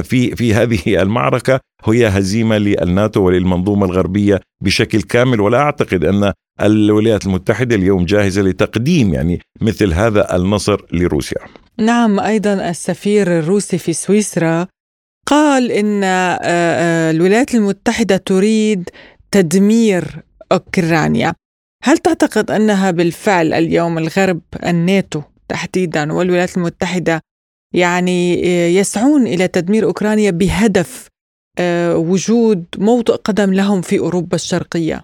في في هذه المعركة هي هزيمة للناتو وللمنظومة الغربية بشكل كامل ولا أعتقد أن الولايات المتحدة اليوم جاهزة لتقديم يعني مثل هذا النصر لروسيا. نعم أيضا السفير الروسي في سويسرا قال إن الولايات المتحدة تريد تدمير أوكرانيا. هل تعتقد أنها بالفعل اليوم الغرب الناتو تحديدا والولايات المتحدة يعني يسعون إلى تدمير أوكرانيا بهدف وجود موطئ قدم لهم في أوروبا الشرقية؟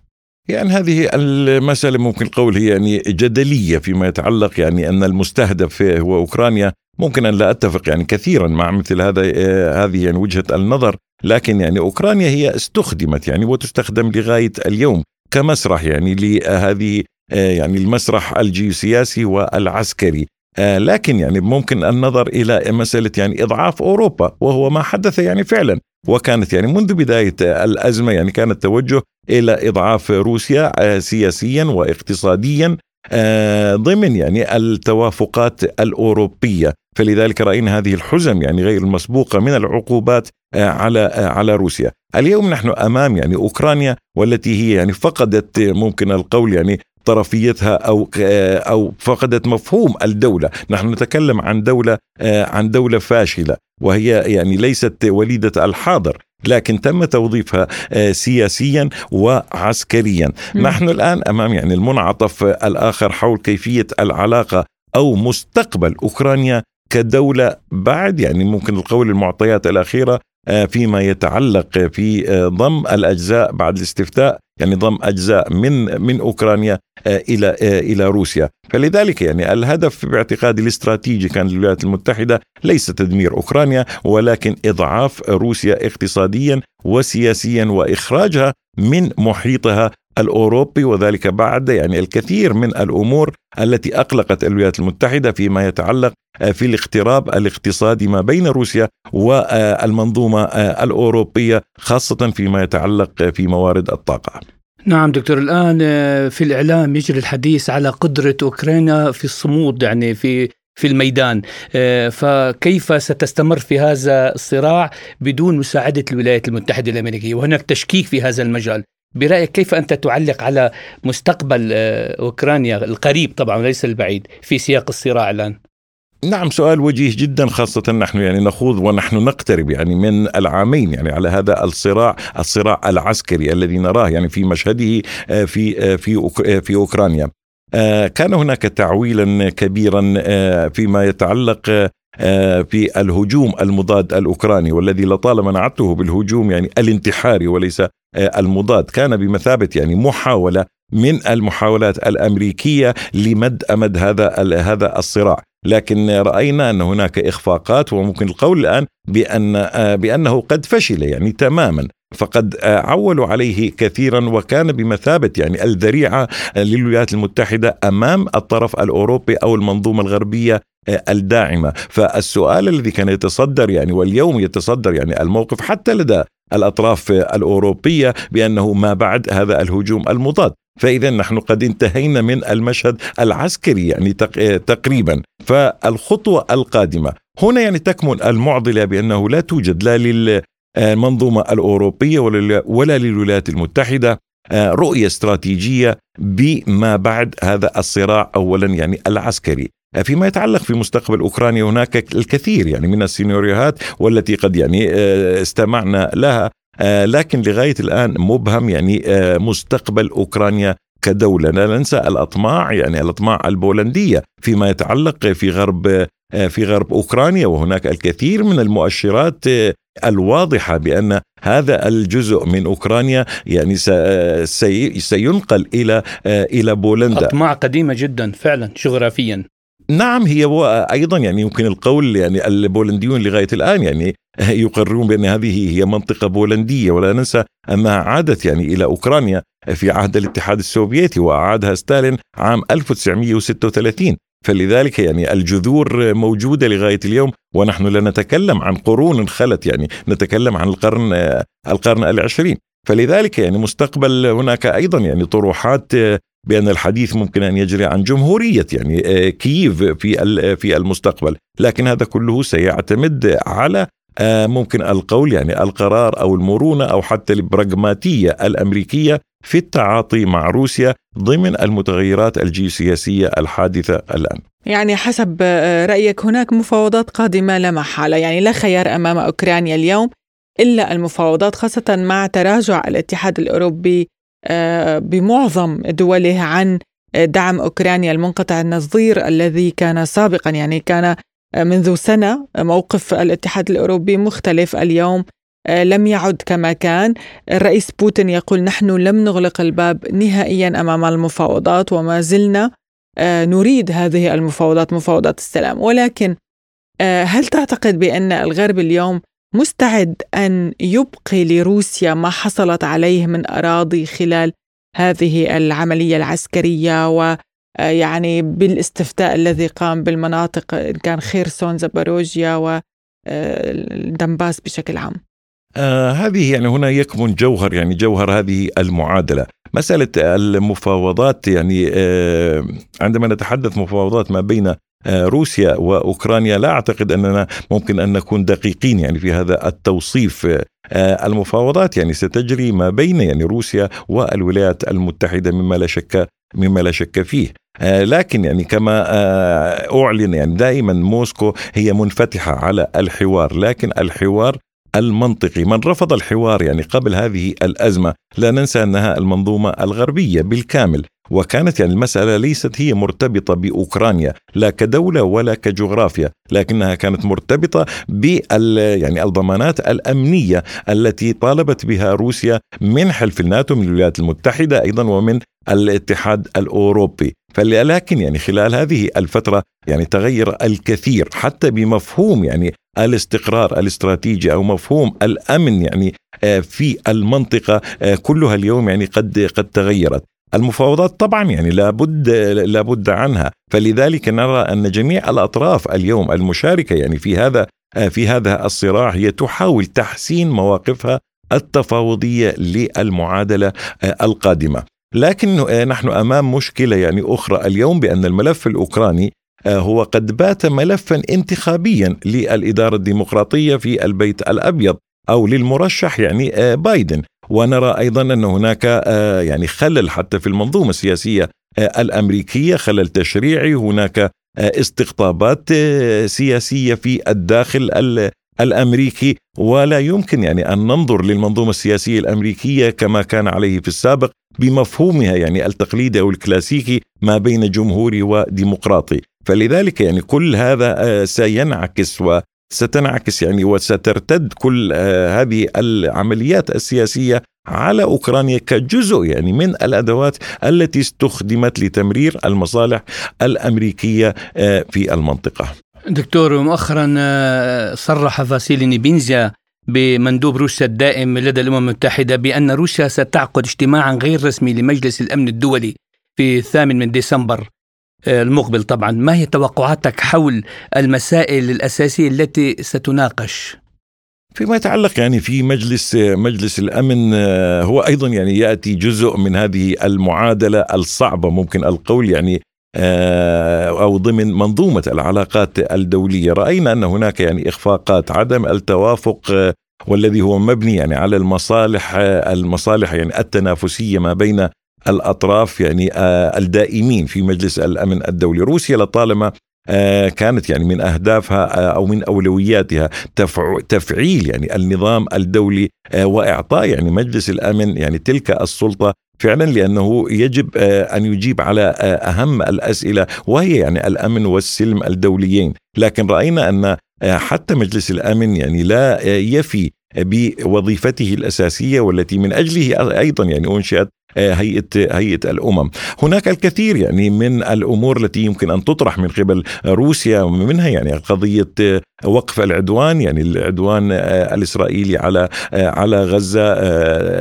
يعني هذه المسألة ممكن القول هي يعني جدلية فيما يتعلق يعني أن المستهدف هو أوكرانيا. ممكن أن لا أتفق يعني كثيرا مع مثل هذا هذه يعني وجهة النظر. لكن يعني أوكرانيا هي استخدمت يعني وتستخدم لغاية اليوم كمسرح يعني لهذه يعني المسرح الجيوسياسي والعسكري. لكن يعني ممكن النظر إلى مسألة يعني إضعاف أوروبا وهو ما حدث يعني فعلا وكانت يعني منذ بداية الأزمة يعني كان التوجه إلى إضعاف روسيا سياسيا واقتصاديا ضمن يعني التوافقات الأوروبية فلذلك رأينا هذه الحزم يعني غير المسبوقة من العقوبات على على روسيا. اليوم نحن أمام يعني أوكرانيا والتي هي يعني فقدت ممكن القول يعني طرفيتها أو أو فقدت مفهوم الدولة، نحن نتكلم عن دولة عن دولة فاشلة وهي يعني ليست وليدة الحاضر، لكن تم توظيفها سياسيا وعسكريا م. نحن الآن أمام يعني المنعطف الآخر حول كيفية العلاقة أو مستقبل أوكرانيا كدولة بعد يعني ممكن القول المعطيات الأخيرة فيما يتعلق في ضم الأجزاء بعد الاستفتاء يعني ضم أجزاء من من أوكرانيا إلى إلى روسيا، فلذلك يعني الهدف باعتقادي الاستراتيجي كان للولايات المتحدة ليس تدمير أوكرانيا ولكن إضعاف روسيا اقتصاديا وسياسيا وإخراجها من محيطها الأوروبي وذلك بعد يعني الكثير من الأمور التي أقلقت الولايات المتحدة فيما يتعلق في الاقتراب الاقتصادي ما بين روسيا والمنظومة الأوروبية خاصة فيما يتعلق في موارد الطاقة. نعم دكتور الآن في الإعلام يجري الحديث على قدرة أوكرانيا في الصمود يعني في في الميدان فكيف ستستمر في هذا الصراع بدون مساعدة الولايات المتحدة الأمريكية وهناك تشكيك في هذا المجال برأيك كيف أنت تعلق على مستقبل أوكرانيا القريب طبعا وليس البعيد في سياق الصراع الآن نعم سؤال وجيه جدا خاصة نحن يعني نخوض ونحن نقترب يعني من العامين يعني على هذا الصراع الصراع العسكري الذي نراه يعني في مشهده في في في أوكرانيا. كان هناك تعويلا كبيرا فيما يتعلق في الهجوم المضاد الأوكراني والذي لطالما نعته بالهجوم يعني الانتحاري وليس المضاد. كان بمثابة يعني محاولة من المحاولات الأمريكية لمد أمد هذا هذا الصراع. لكن رأينا أن هناك إخفاقات وممكن القول الآن بأن بأنه قد فشل يعني تماما. فقد عولوا عليه كثيرا وكان بمثابة يعني الذريعة للولايات المتحدة أمام الطرف الأوروبي أو المنظومة الغربية الداعمة، فالسؤال الذي كان يتصدر يعني واليوم يتصدر يعني الموقف حتى لدى الأطراف الأوروبية بأنه ما بعد هذا الهجوم المضاد، فاذا نحن قد انتهينا من المشهد العسكري يعني تقريبا، فالخطوة القادمة هنا يعني تكمن المعضلة بأنه لا توجد لا للمنظومه الأوروبية ولا للولايات المتحدة رؤية استراتيجية بما بعد هذا الصراع اولا يعني العسكري. فيما يتعلق في مستقبل أوكرانيا هناك الكثير يعني من السيناريوهات والتي قد يعني استمعنا لها. لكن لغاية الآن مبهم يعني مستقبل أوكرانيا كدولة. لا ننسى الأطماع يعني الأطماع البولندية فيما يتعلق في غرب في غرب أوكرانيا وهناك الكثير من المؤشرات الواضحة بأن هذا الجزء من أوكرانيا يعني سينقل إلى إلى بولندا. أطماع قديمة جدا فعلا جغرافيا. نعم هي أيضا يعني يمكن القول يعني البولنديون لغاية الآن يعني يقررون بأن هذه هي منطقة بولندية. ولا ننسى أنها عادت يعني إلى أوكرانيا في عهد الاتحاد السوفيتي وأعادها ستالين عام 1936 فلذلك يعني الجذور موجودة لغاية اليوم ونحن لا نتكلم عن قرون خلت يعني نتكلم عن القرن القرن العشرين. فلذلك يعني مستقبل هناك أيضا يعني طروحات بأن الحديث ممكن أن يجري عن جمهورية يعني آه، كييف في في المستقبل، لكن هذا كله سيعتمد على ممكن القول يعني القرار أو المرونة أو حتى البراغماتية الأمريكية في التعاطي مع روسيا ضمن المتغيرات الجيوسياسية الحادثة الآن. يعني حسب آه، رأيك هناك مفاوضات قادمة لا محالة، يعني لا خيار أمام أوكرانيا اليوم إلا المفاوضات خاصة مع تراجع الاتحاد الأوروبي آه، بمعظم دوله عن دعم أوكرانيا المنقطع النظير الذي كان سابقا يعني كان منذ سنة موقف الاتحاد الأوروبي مختلف اليوم آه، لم يعد كما كان. الرئيس بوتين يقول نحن لم نغلق الباب نهائيا أمام المفاوضات وما زلنا آه، نريد هذه المفاوضات مفاوضات السلام. ولكن هل تعتقد بأن الغرب اليوم مستعد أن يبقي لروسيا ما حصلت عليه من أراضي خلال هذه العملية العسكرية و يعني بالاستفتاء الذي قام بالمناطق إن كان خيرسون زباروجيا ودنباس بشكل عام. آه هذه يعني هنا يكمن جوهر يعني جوهر هذه المعادلة. مسألة المفاوضات يعني آه عندما نتحدث مفاوضات ما بين آه، روسيا وأوكرانيا لا أعتقد أننا ممكن أن نكون دقيقين يعني في هذا التوصيف. آه، المفاوضات يعني ستجري ما بين يعني روسيا والولايات المتحدة مما لا شك مما لا شك فيه. آه، لكن يعني كما أعلن يعني دائما موسكو هي منفتحة على الحوار لكن الحوار المنطقي. من رفض الحوار يعني قبل هذه الأزمة لا ننسى أنها المنظومة الغربية بالكامل وكانت يعني المسألة ليست هي مرتبطة بأوكرانيا لا كدولة ولا كجغرافيا لكنها كانت مرتبطة بال يعني الضمانات الأمنية التي طالبت بها روسيا من حلف الناتو من الولايات المتحدة أيضا ومن الاتحاد الأوروبي. فلكن يعني خلال هذه الفترة يعني تغير الكثير حتى بمفهوم يعني الاستقرار الاستراتيجي أو مفهوم الأمن يعني آه، في المنطقة آه، كلها اليوم يعني قد قد تغيرت. المفاوضات طبعا يعني لابد لابد عنها. فلذلك نرى أن جميع الأطراف اليوم المشاركة يعني في هذا في هذا الصراع هي تحاول تحسين مواقفها التفاوضية للمعادلة القادمة. لكن نحن أمام مشكلة يعني أخرى اليوم بأن الملف الأوكراني هو قد بات ملفا انتخابيا للإدارة الديمقراطية في البيت الأبيض أو للمرشح يعني بايدن. ونرى أيضا أن هناك آه، يعني خلل حتى في المنظومة السياسية آه، الأمريكية خلل تشريعي. هناك آه، استقطابات سياسية في الداخل الأمريكي. ولا يمكن يعني أن ننظر للمنظومة السياسية الأمريكية كما كان عليه في السابق بمفهومها يعني التقليدي أو الكلاسيكي ما بين جمهوري وديمقراطي. فلذلك يعني كل هذا سينعكس ستنعكس يعني وسترتد كل آه، هذه العمليات السياسية على أوكرانيا كجزء يعني من الأدوات التي استخدمت لتمرير المصالح الأمريكية آه، في المنطقة. دكتور مؤخرا آه، صرح فاسيلي نيبينزيا بمندوب روسيا الدائم لدى الأمم المتحدة بأن روسيا ستعقد اجتماعا غير رسمي لمجلس الأمن الدولي في الثامن من ديسمبر آه، المقبل طبعا ما هي توقعاتك حول المسائل الأساسية التي ستناقش؟ فيما يتعلق يعني في مجلس مجلس الأمن آه، هو أيضا يعني يأتي جزء من هذه المعادلة الصعبة ممكن القول يعني آه، أو ضمن منظومة العلاقات الدولية رأينا أن هناك يعني إخفاقات عدم التوافق والذي هو مبني يعني على المصالح المصالح يعني التنافسية ما بين الأطراف يعني آه، الدائمين في مجلس الأمن الدولي، روسيا لطالما آه، كانت يعني من أهدافها آه، أو من أولوياتها تفعيل يعني النظام الدولي وإعطاء يعني مجلس الأمن يعني تلك السلطة فعلا لأنه يجب أن يجيب على أهم الأسئلة وهي يعني الأمن والسلم الدوليين، لكن رأينا أن حتى مجلس الأمن يعني لا يفي بوظيفته الأساسية والتي من أجله أيضا يعني أنشئت هيئه هيئة الأمم. هناك الكثير يعني من الأمور التي يمكن أن تطرح من قبل روسيا ومنها يعني قضية وقف العدوان يعني العدوان الإسرائيلي على على غزة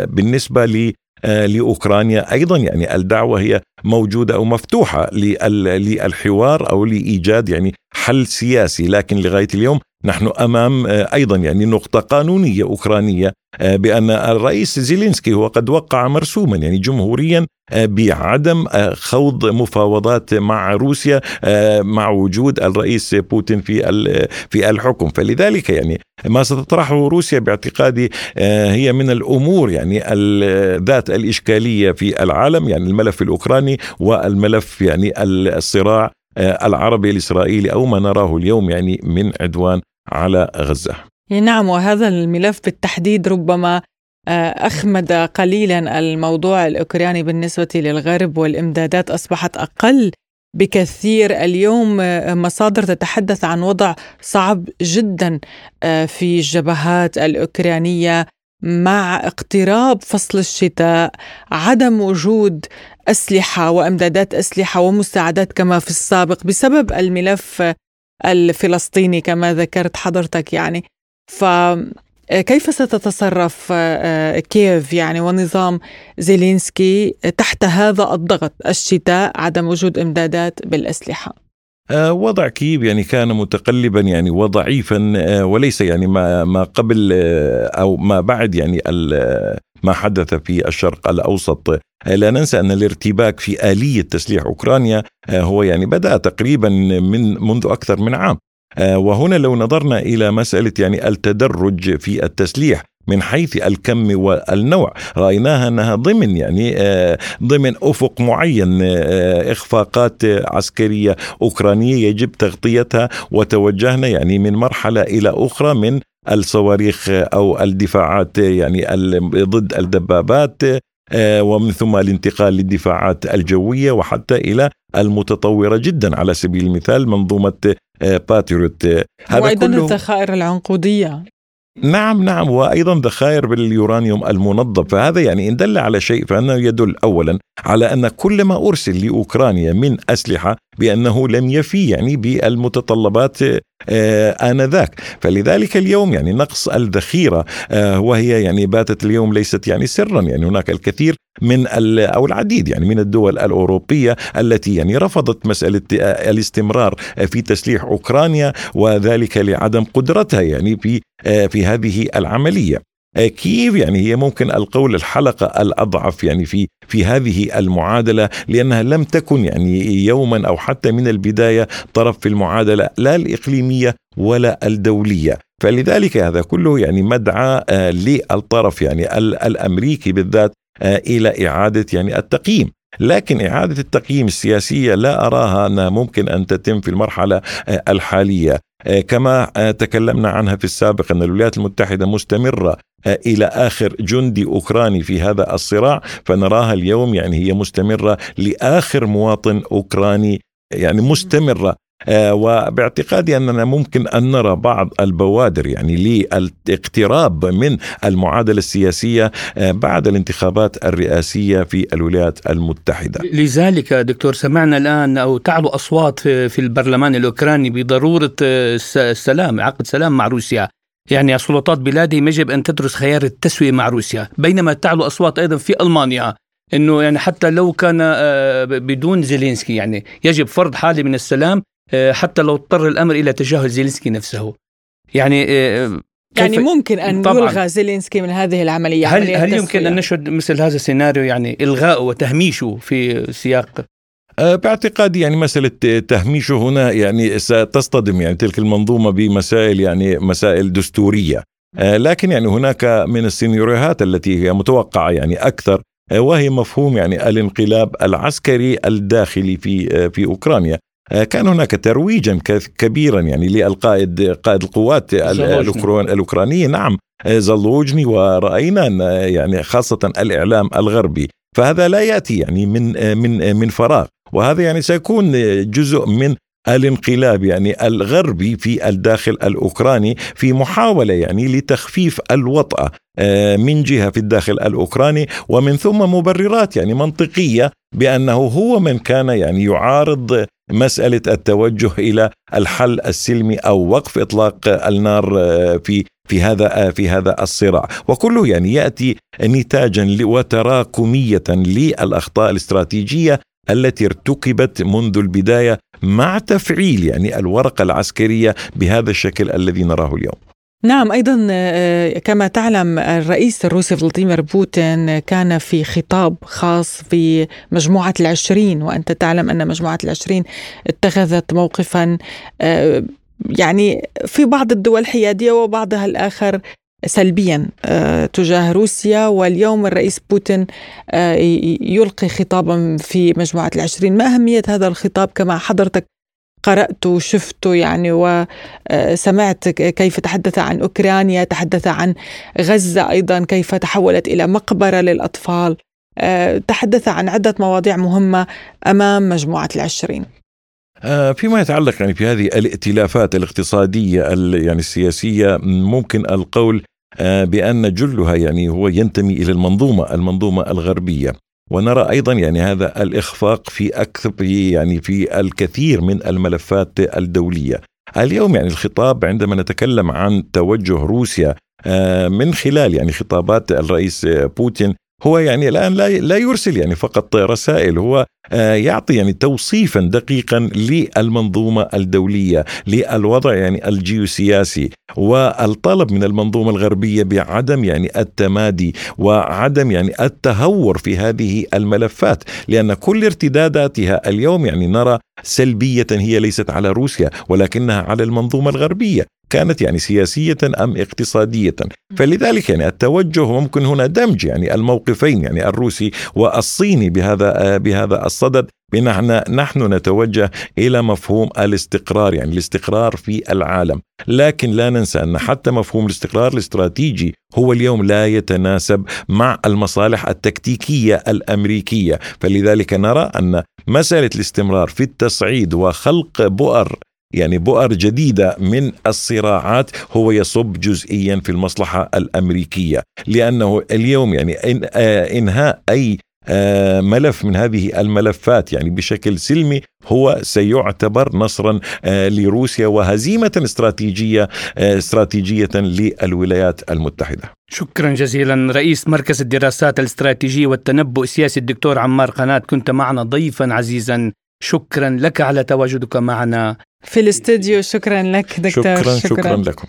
بالنسبة ل لأوكرانيا أيضا يعني الدعوة هي موجودة أو مفتوحة للحوار أو لإيجاد يعني حل سياسي لكن لغاية اليوم نحن أمام أيضا يعني نقطة قانونية أوكرانية بأن الرئيس زيلينسكي هو قد وقع مرسوما يعني جمهوريا بعدم خوض مفاوضات مع روسيا مع وجود الرئيس بوتين في في الحكم. فلذلك يعني ما ستطرحه روسيا باعتقادي هي من الأمور يعني ذات الإشكالية في العالم يعني الملف الأوكراني والملف يعني الصراع العربي الإسرائيلي أو ما نراه اليوم يعني من عدوان على غزة. نعم وهذا الملف بالتحديد ربما أخمد قليلا الموضوع الأوكراني بالنسبة للغرب والإمدادات أصبحت أقل بكثير اليوم مصادر تتحدث عن وضع صعب جدا في الجبهات الأوكرانية مع اقتراب فصل الشتاء عدم وجود أسلحة وإمدادات أسلحة ومساعدات كما في السابق بسبب الملف الفلسطيني كما ذكرت حضرتك يعني. فكيف ستتصرف كييف يعني ونظام زيلينسكي تحت هذا الضغط الشتاء عدم وجود إمدادات بالأسلحة؟ وضع كييف يعني كان متقلبا يعني وضعيفا وليس يعني ما ما قبل أو ما بعد يعني ما حدث في الشرق الأوسط. لا ننسى أن الارتباك في آلية تسليح أوكرانيا هو يعني بدأ تقريبا من منذ أكثر من عام. وهنا لو نظرنا إلى مسألة يعني التدرج في التسليح من حيث الكم والنوع. رأيناها أنها ضمن يعني ضمن أفق معين إخفاقات عسكرية أوكرانية يجب تغطيتها وتوجهنا يعني من مرحلة إلى أخرى من الصواريخ أو الدفاعات يعني ضد الدبابات ومن ثم الانتقال للدفاعات الجوية وحتى إلى المتطورة جدا على سبيل المثال منظومة باتريوت هذا وأيضا كله الذخائر العنقودية. نعم نعم وأيضا ذخائر باليورانيوم المنظم فهذا يعني إن دل على شيء فأنه يدل اولا على أن كل ما أرسل لأوكرانيا من أسلحة بأنه لم يفي يعني بالمتطلبات آنذاك. فلذلك اليوم يعني نقص الذخيرة وهي يعني باتت اليوم ليست يعني سرا. يعني هناك الكثير من أو العديد يعني من الدول الأوروبية التي يعني رفضت مسألة الاستمرار في تسليح أوكرانيا وذلك لعدم قدرتها يعني في في هذه العملية. كيف يعني هي ممكن القول الحلقة الأضعف يعني في في هذه المعادلة لأنها لم تكن يعني يوما أو حتى من البداية طرف في المعادلة لا الإقليمية ولا الدولية. فلذلك هذا كله يعني مدعى للطرف يعني الأمريكي بالذات إلى إعادة يعني التقييم. لكن إعادة التقييم السياسية لا أراها أنها ممكن أن تتم في المرحلة الحالية. كما تكلمنا عنها في السابق أن الولايات المتحدة مستمرة إلى آخر جندي أوكراني في هذا الصراع فنراها اليوم يعني هي مستمرة لآخر مواطن أوكراني يعني مستمرة. آه وباعتقادي أننا ممكن أن نرى بعض البوادر يعني للاقتراب من المعادلة السياسية آه بعد الانتخابات الرئاسية في الولايات المتحدة. لذلك دكتور سمعنا الآن أو تعلو أصوات في البرلمان الأوكراني بضرورة السلام عقد سلام مع روسيا. يعني السلطات بلادهم يجب أن تدرس خيار التسوية مع روسيا، بينما تعلو أصوات أيضا في ألمانيا إنه يعني حتى لو كان بدون زيلينسكي يعني يجب فرض حاله من السلام حتى لو اضطر الأمر إلى تجاهل زيلينسكي نفسه. يعني يعني ممكن أن طبعاً. يلغى زيلينسكي من هذه العملية هل عملية هل يمكن أن نشهد مثل هذا السيناريو يعني الغائه وتهميشه في سياق؟ باعتقادي يعني مسألة تهميشه هنا يعني ستصطدم يعني تلك المنظومة بمسائل يعني مسائل دستورية. لكن يعني هناك من السيناريوهات التي هي متوقعة يعني أكثر وهي مفهوم يعني الانقلاب العسكري الداخلي في في أوكرانيا. كان هناك ترويجا كبيرا يعني للقائد قائد القوات الأوكرانية. نعم. زلوجني ورأينا أن يعني خاصة الإعلام الغربي. فهذا لا يأتي يعني من من من فراغ. وهذا يعني سيكون جزء من الانقلاب يعني الغربي في الداخل الأوكراني في محاولة يعني لتخفيف الوطأه آه، من جهة في الداخل الأوكراني. ومن ثم مبررات يعني منطقية بأنه هو من كان يعني يعارض مسألة التوجه إلى الحل السلمي أو وقف إطلاق النار آه، في في هذا آه، في هذا الصراع وكله يعني يأتي نتاجا وتراكمية للأخطاء الاستراتيجية التي ارتكبت منذ البداية مع تفعيل يعني الورقة العسكرية بهذا الشكل الذي نراه اليوم. نعم أيضا آه، كما تعلم الرئيس الروسي فلاديمير بوتين كان في خطاب خاص في مجموعة العشرين وأنت تعلم أن مجموعة العشرين اتخذت موقفا آه، يعني في بعض الدول حيادية وبعضها الآخر سلبيا آه، تجاه روسيا. واليوم الرئيس بوتين آه، يلقي خطابا في مجموعة العشرين. ما أهمية هذا الخطاب؟ كما حضرتك قرأت وشفت يعني وسمعت كيف تحدث عن أوكرانيا تحدث عن غزة أيضا كيف تحولت إلى مقبرة للأطفال. آه، تحدث عن عدة مواضيع مهمة أمام مجموعة العشرين. فيما يتعلق يعني في هذه الائتلافات الاقتصادية يعني السياسية ممكن القول آه، بأن جلها يعني هو ينتمي إلى المنظومة المنظومة الغربية. ونرى أيضا يعني هذا الإخفاق في أكثر يعني في الكثير من الملفات الدولية. اليوم يعني الخطاب عندما نتكلم عن توجه روسيا آه، من خلال يعني خطابات الرئيس بوتين هو يعني الآن لا لا يرسل يعني فقط رسائل هو آه، يعطي يعني توصيفا دقيقا للمنظومة الدولية للوضع يعني الجيوسياسي والطلب من المنظومة الغربية بعدم يعني التمادي وعدم يعني التهور في هذه الملفات لأن كل ارتداداتها اليوم يعني نرى سلبية هي ليست على روسيا ولكنها على المنظومة الغربية. كانت يعني سياسية أم اقتصادية. فلذلك يعني التوجه ممكن هنا دمج يعني الموقفين يعني الروسي والصيني بهذا بهذا الصدد بنحن نحن نتوجه إلى مفهوم الاستقرار يعني الاستقرار في العالم. لكن لا ننسى أن حتى مفهوم الاستقرار الاستراتيجي هو اليوم لا يتناسب مع المصالح التكتيكية الأمريكية. فلذلك نرى أن مسألة الاستمرار في التصعيد وخلق بؤر يعني بؤر جديدة من الصراعات هو يصب جزئيا في المصلحة الأمريكية لأنه اليوم يعني آه، إنهاء أي آه، ملف من هذه الملفات يعني بشكل سلمي هو سيعتبر نصرا آه، لروسيا وهزيمة استراتيجية استراتيجية للولايات المتحدة. شكرا جزيلا. رئيس مركز الدراسات الاستراتيجيه والتنبؤ السياسي الدكتور عمار قناة كنت معنا ضيفا عزيزا. شكرا لك على تواجدك معنا. في الاستوديو. شكرا لك دكتور. شكرا شكرا, شكرا. لكم.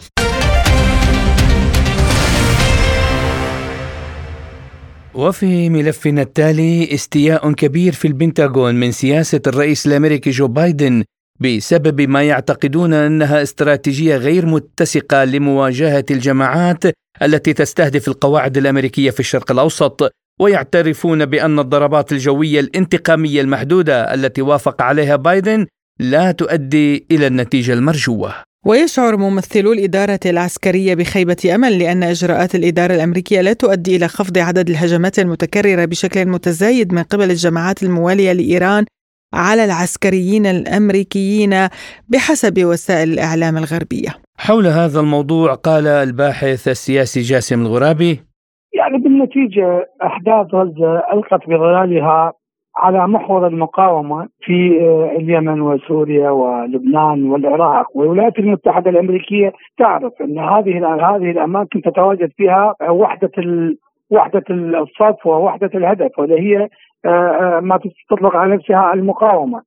وفي ملفنا التالي استياء كبير في البنتاغون من سياسة الرئيس الأمريكي جو بايدن بسبب ما يعتقدون أنها استراتيجية غير متسقة لمواجهة الجماعات التي تستهدف القواعد الأمريكية في الشرق الأوسط ويعترفون بأن الضربات الجوية الانتقامية المحدودة التي وافق عليها بايدن لا تؤدي إلى النتيجة المرجوة ويشعر ممثلو الإدارة العسكرية بخيبة أمل لأن إجراءات الإدارة الأمريكية لا تؤدي إلى خفض عدد الهجمات المتكررة بشكل متزايد من قبل الجماعات الموالية لإيران على العسكريين الأمريكيين بحسب وسائل الإعلام الغربية. حول هذا الموضوع قال الباحث السياسي جاسم الغرابي: يعني بالنتيجة أحداث غزة ألقت بظلالها على محور المقاومة في آه، اليمن وسوريا ولبنان والعراق والولايات المتحدة الأمريكية تعرف أن هذه هذه الأماكن تتواجد فيها وحدة وحدة الصف ووحدة الهدف وهي هي آه، آه، ما تطلق على نفسها المقاومة.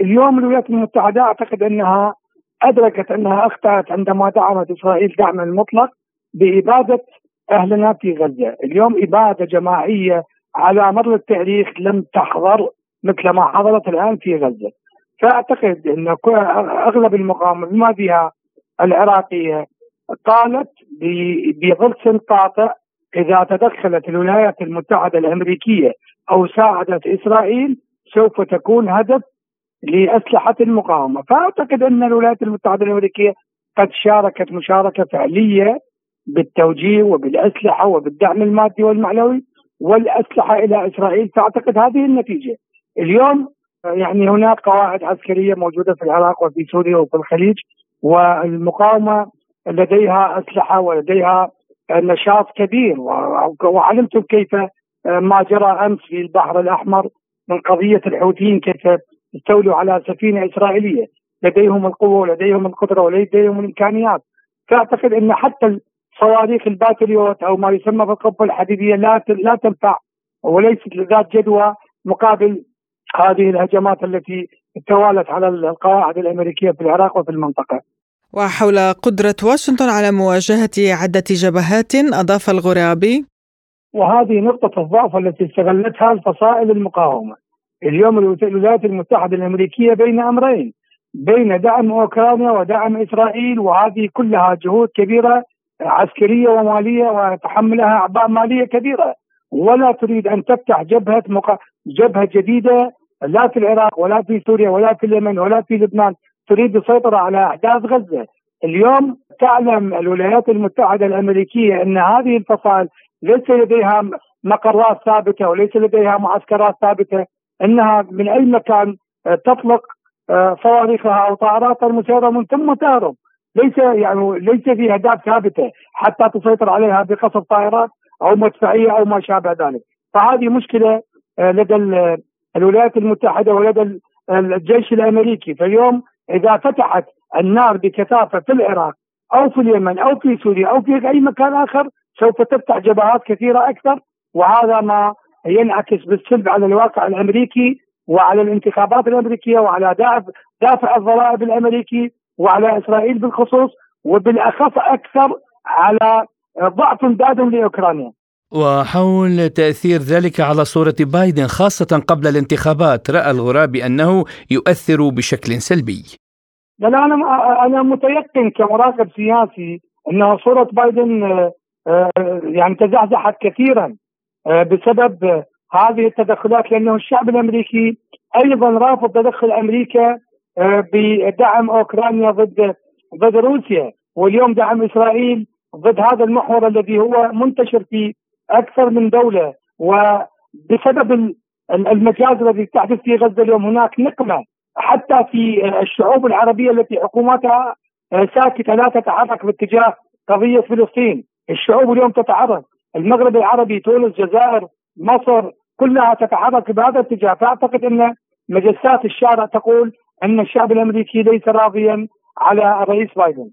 اليوم الولايات المتحدة أعتقد أنها أدركت أنها أخطأت عندما دعمت إسرائيل دعما المطلق بإبادة أهلنا في غزة، اليوم إبادة جماعية على مر التاريخ لم تحضر مثل ما حضرت الآن في غزة. فأعتقد إن أغلب المقاومة بما فيها العراقية قالت بغلس قاطع إذا تدخلت الولايات المتحدة الأمريكية أو ساعدت إسرائيل سوف تكون هدف لأسلحة المقاومة، فأعتقد إن الولايات المتحدة الأمريكية قد شاركت مشاركة فعلية بالتوجيه وبالأسلحة وبالدعم المادي والمعنوي والأسلحة إلى إسرائيل تعتقد هذه النتيجة. اليوم يعني هناك قواعد عسكرية موجودة في العراق وفي سوريا وفي الخليج والمقاومة لديها أسلحة ولديها نشاط كبير وعلمتم كيف ما جرى أمس في البحر الأحمر من قضية الحوثيين كيف استولوا على سفينة إسرائيلية لديهم القوة ولديهم القدرة ولديهم الإمكانيات فاعتقد إن حتى صواريخ الباتريوت أو ما يسمى بالقبة الحديدية لا لا تنفع وليست ذات جدوى مقابل هذه الهجمات التي توالت على القواعد الأمريكية في العراق وفي المنطقة. وحول قدرة واشنطن على مواجهة عدة جبهات أضاف الغرابي وهذه نقطة الضعف التي استغلتها الفصائل المقاومة. اليوم الولايات المتحدة الأمريكية بين أمرين بين دعم أوكرانيا ودعم إسرائيل وهذه كلها جهود كبيرة عسكرية ومالية وتحملها اعباء مالية كبيرة. ولا تريد أن تفتح جبهة مق... جبهة جديدة لا في العراق ولا في سوريا ولا في اليمن ولا في لبنان. تريد السيطرة على احداث غزة. اليوم تعلم الولايات المتحدة الأمريكية أن هذه الفصائل ليس لديها مقرات ثابتة وليس لديها معسكرات ثابتة. إنها من أي مكان تطلق آه، صواريخها أو طائراتها المسيرة من ثم تهرب. ليس يعني ليس في أهداف ثابتة حتى تسيطر عليها بقصف طائرات أو مدفعية أو ما شابه ذلك. فهذه مشكلة آه، لدى الولايات المتحدة ولدى الجيش الأمريكي. فاليوم إذا فتحت النار بكثافة في العراق أو في اليمن أو في سوريا أو في أي مكان آخر سوف تفتح جبهات كثيرة أكثر. وهذا ما ينعكس بالسلب على الواقع الأمريكي وعلى الانتخابات الأمريكية وعلى دافع دافع الضرائب الأمريكي. وعلى إسرائيل بالخصوص وبالأخص أكثر على ضعف امداد لأوكرانيا. وحول تأثير ذلك على صورة بايدن خاصة قبل الانتخابات رأى الغرابي أنه يؤثر بشكل سلبي. لا لا أنا أنا متيقن كمراقب سياسي أن صورة بايدن آه، آه، يعني تزعزعت كثيرا آه، بسبب هذه التدخلات لأنه الشعب الأمريكي أيضا رافض تدخل أمريكا آه، بدعم أوكرانيا ضد ضد روسيا. واليوم دعم إسرائيل ضد هذا المحور الذي هو منتشر في أكثر من دولة. وبسبب المجاز الذي تحدث في غزة اليوم هناك نقمه حتى في الشعوب العربية التي حكوماتها آه، ساكتة لا تتحرك باتجاه قضية فلسطين، الشعوب اليوم تتحرك، المغرب العربي، تونس، الجزائر، مصر، كلها تتحرك بهذا الاتجاه. فأعتقد أن مجسات الشارع تقول أن الشعب الأمريكي ليس راضيا على الرئيس بايدن.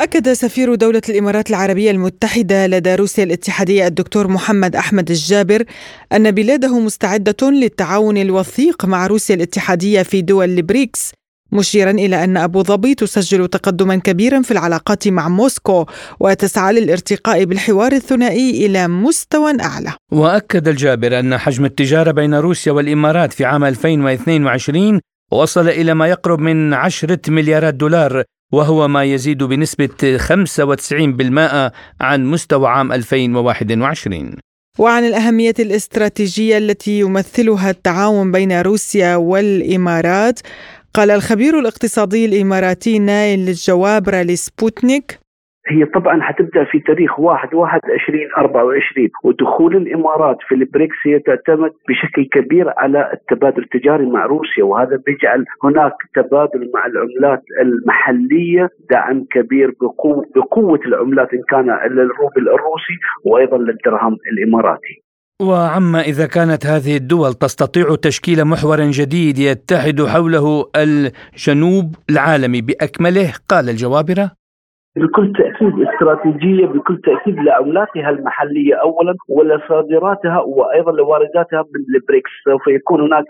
أكد سفير دولة الإمارات العربية المتحدة لدى روسيا الاتحادية الدكتور محمد أحمد الجابر أن بلاده مستعدة للتعاون الوثيق مع روسيا الاتحادية في دول البريكس مشيرا إلى أن أبو ظبي تسجل تقدما كبيرا في العلاقات مع موسكو وتسعى للارتقاء بالحوار الثنائي إلى مستوى أعلى. وأكد الجابر أن حجم التجارة بين روسيا والإمارات في عام 2022 وصل إلى ما يقرب من عشرة مليارات دولار وهو ما يزيد بنسبة 95% عن مستوى عام 2021 وعن الأهمية الاستراتيجية التي يمثلها التعاون بين روسيا والإمارات قال الخبير الاقتصادي الإماراتي نايل الجوابرة لسبوتنيك هي طبعا حتبدأ في تاريخ 1 1 2024 ودخول الإمارات في البريكس هي تعتمد بشكل كبير على التبادل التجاري مع روسيا وهذا بيجعل هناك تبادل مع العملات المحلية دعم كبير بقوة بقوة العملات إن كان الروبل الروسي وأيضا للدرهم الإماراتي. وعما إذا كانت هذه الدول تستطيع تشكيل محور جديد يتحد حوله الجنوب العالمي بأكمله؟ قال الجوابرة. بكل تأكيد استراتيجية بكل تأكيد لعملاتها المحلية اولا ولصادراتها وأيضا لوارداتها من البريكس. سوف يكون هناك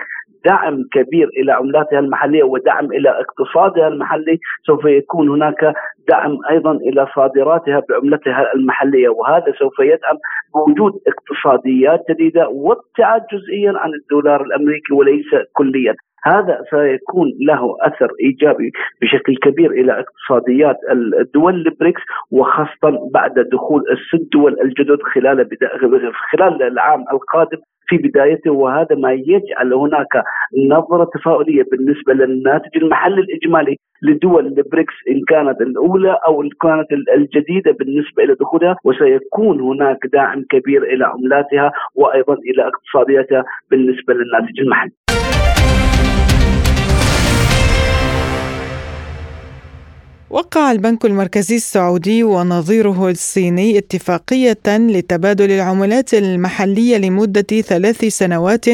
دعم كبير إلى عملاتها المحلية ودعم إلى اقتصادها المحلي سوف يكون هناك دعم أيضا إلى صادراتها بعملتها المحلية وهذا سوف يدعم بوجود اقتصاديات جديدة وابتعاد جزئيا عن الدولار الأمريكي وليس كليا. هذا سيكون له أثر إيجابي بشكل كبير إلى اقتصاديات الدول البريكس وخاصة بعد دخول الست دول الجدد خلال خلال العام القادم في بدايته وهذا ما يجعل هناك نظرة تفاؤلية بالنسبة للناتج المحلي الإجمالي لدول البريكس إن كانت الأولى أو إن كانت الجديدة بالنسبة إلى دخولها وسيكون هناك داعم كبير إلى عملاتها وأيضا إلى اقتصادياتها بالنسبة للناتج المحلي. وقع البنك المركزي السعودي ونظيره الصيني اتفاقية لتبادل العملات المحلية لمدة ثلاث سنوات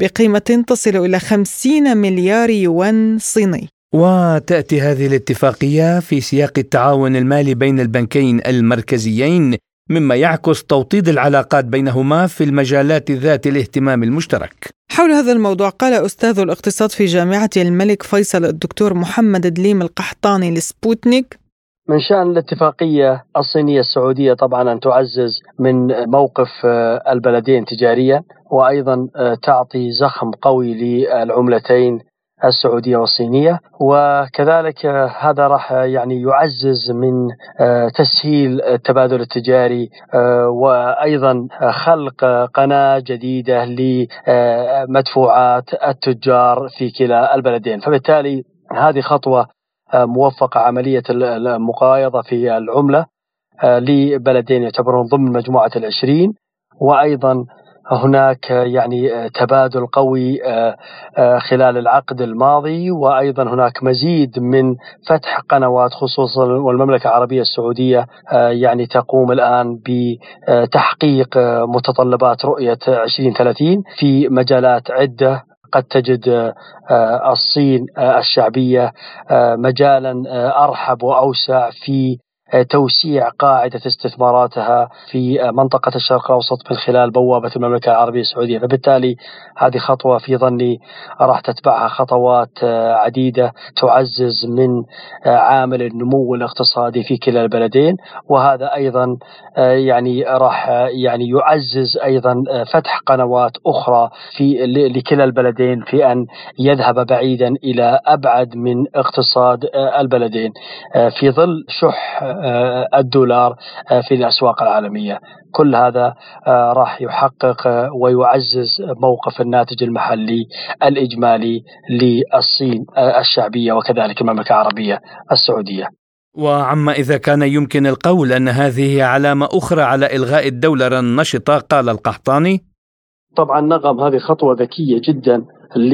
بقيمة تصل إلى 50 مليار يوان صيني. وتأتي هذه الاتفاقية في سياق التعاون المالي بين البنكين المركزيين مما يعكس توطيد العلاقات بينهما في المجالات ذات الاهتمام المشترك. حول هذا الموضوع قال أستاذ الاقتصاد في جامعة الملك فيصل الدكتور محمد دليم القحطاني لسبوتنيك من شأن الاتفاقية الصينية السعودية طبعا أن تعزز من موقف البلدين تجاريا وأيضا تعطي زخم قوي للعملتين السعودية والصينية وكذلك هذا راح يعني يعزز من آه، تسهيل التبادل التجاري آه، وأيضا خلق قناة جديدة لمدفوعات التجار في كلا البلدين. فبالتالي هذه خطوة آه، موفقة عملية المقايضة في العملة لبلدين يعتبرون ضمن مجموعة العشرين وأيضا هناك يعني تبادل قوي آه، آه، خلال العقد الماضي وأيضا هناك مزيد من فتح قنوات خصوصا والمملكة العربية السعودية آه، يعني تقوم الآن بتحقيق متطلبات رؤية 2030 في مجالات عدة. قد تجد الصين الشعبية مجالا أرحب وأوسع في توسيع قاعدة استثماراتها في منطقة الشرق الأوسط من خلال بوابة المملكة العربية السعودية. فبالتالي هذه خطوة في ظني راح تتبعها خطوات عديدة تعزز من عامل النمو الاقتصادي في كلا البلدين وهذا أيضا يعني راح يعني يعزز أيضا فتح قنوات أخرى في لكلا البلدين في أن يذهب بعيدا إلى أبعد من اقتصاد البلدين. في ظل شح الدولار آه، في الأسواق العالمية. كل هذا آه، راح يحقق ويعزز موقف الناتج المحلي الإجمالي للصين الشعبية وكذلك المملكة العربية السعودية. وعما إذا كان يمكن القول أن هذه علامة أخرى على إلغاء الدولار النشطة قال القحطاني. طبعا نغم هذه خطوة ذكية جدا. ل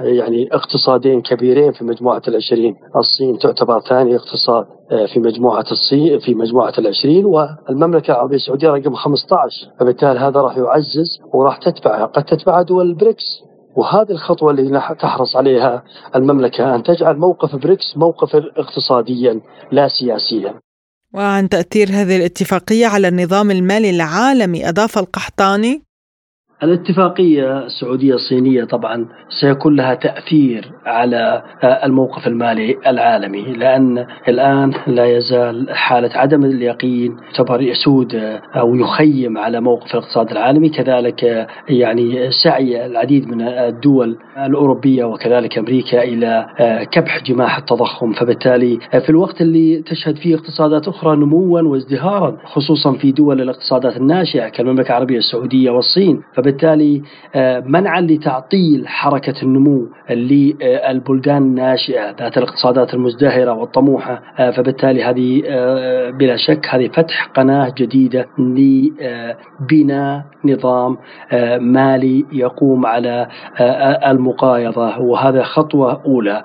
يعني اقتصادين كبيرين في مجموعة العشرين. الصين تعتبر ثاني اقتصاد آه، في مجموعة الصين في مجموعة العشرين والمملكة العربية السعودية رقم 15 فبالتالي هذا راح يعزز وراح تتبعها قد تتبعها دول البريكس وهذه الخطوة اللي تحرص عليها المملكة أن تجعل موقف بريكس موقفا اقتصاديا لا سياسيا. وعن تأثير هذه الاتفاقية على النظام المالي العالمي أضاف القحطاني الاتفاقية السعودية الصينية طبعا سيكون لها تأثير على الموقف المالي العالمي لأن الآن لا يزال حالة عدم اليقين تعتبر يسود أو يخيم على موقف الاقتصاد العالمي كذلك يعني سعي العديد من الدول الأوروبية وكذلك أمريكا إلى كبح جماح التضخم. فبالتالي في الوقت اللي تشهد فيه اقتصادات أخرى نموا وازدهارا خصوصا في دول الاقتصادات الناشئة كالمملكة العربية السعودية والصين فبالتالي وبالتالي آه، منعا لتعطيل حركة النمو للبلدان الناشئة ذات الاقتصادات المزدهرة والطموحة آه، فبالتالي هذه آه، بلا شك هذه فتح قناة جديدة لبناء نظام مالي يقوم على المقايضة. وهذا خطوة أولى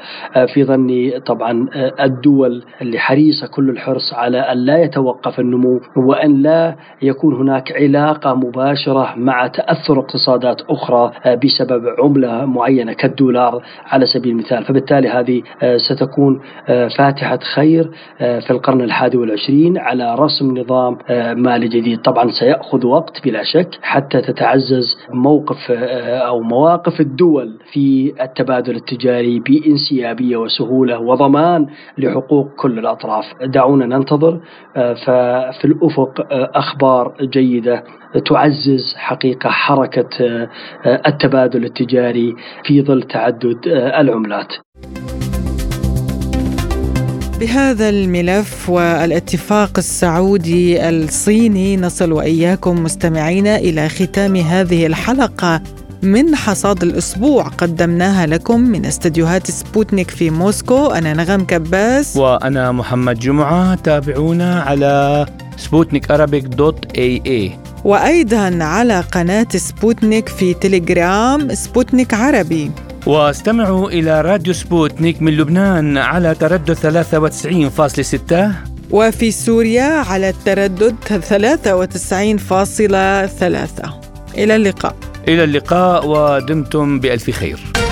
في ظني طبعا الدول اللي حريصة كل الحرص على أن لا يتوقف النمو وأن لا يكون هناك علاقة مباشرة مع تأثر تأثر اقتصادات أخرى آه، بسبب عملة معينة كالدولار على سبيل المثال. فبالتالي هذه آه، ستكون آه، فاتحة خير في القرن الحادي والعشرين على رسم نظام مالي جديد. طبعا سيأخذ وقت بلا شك حتى تتعزز موقف أو مواقف الدول في التبادل التجاري بانسيابية وسهولة وضمان لحقوق كل الأطراف. دعونا ننتظر ففي الأفق أخبار جيدة تعزز حقيقة حركة التبادل التجاري في ظل تعدد العملات. بهذا الملف والاتفاق السعودي الصيني نصل وإياكم مستمعين إلى ختام هذه الحلقة من حصاد الأسبوع قدمناها لكم من استديوهات سبوتنيك في موسكو. أنا نغم كباس. وأنا محمد جمعة تابعونا على سبوتنيك dot AE. وأيضا على قناة سبوتنيك في تليجرام سبوتنيك عربي. واستمعوا إلى راديو سبوتنيك من لبنان على تردد 93.6 وفي سوريا على التردد 93.3 إلى اللقاء. إلى اللقاء ودمتم بألف خير.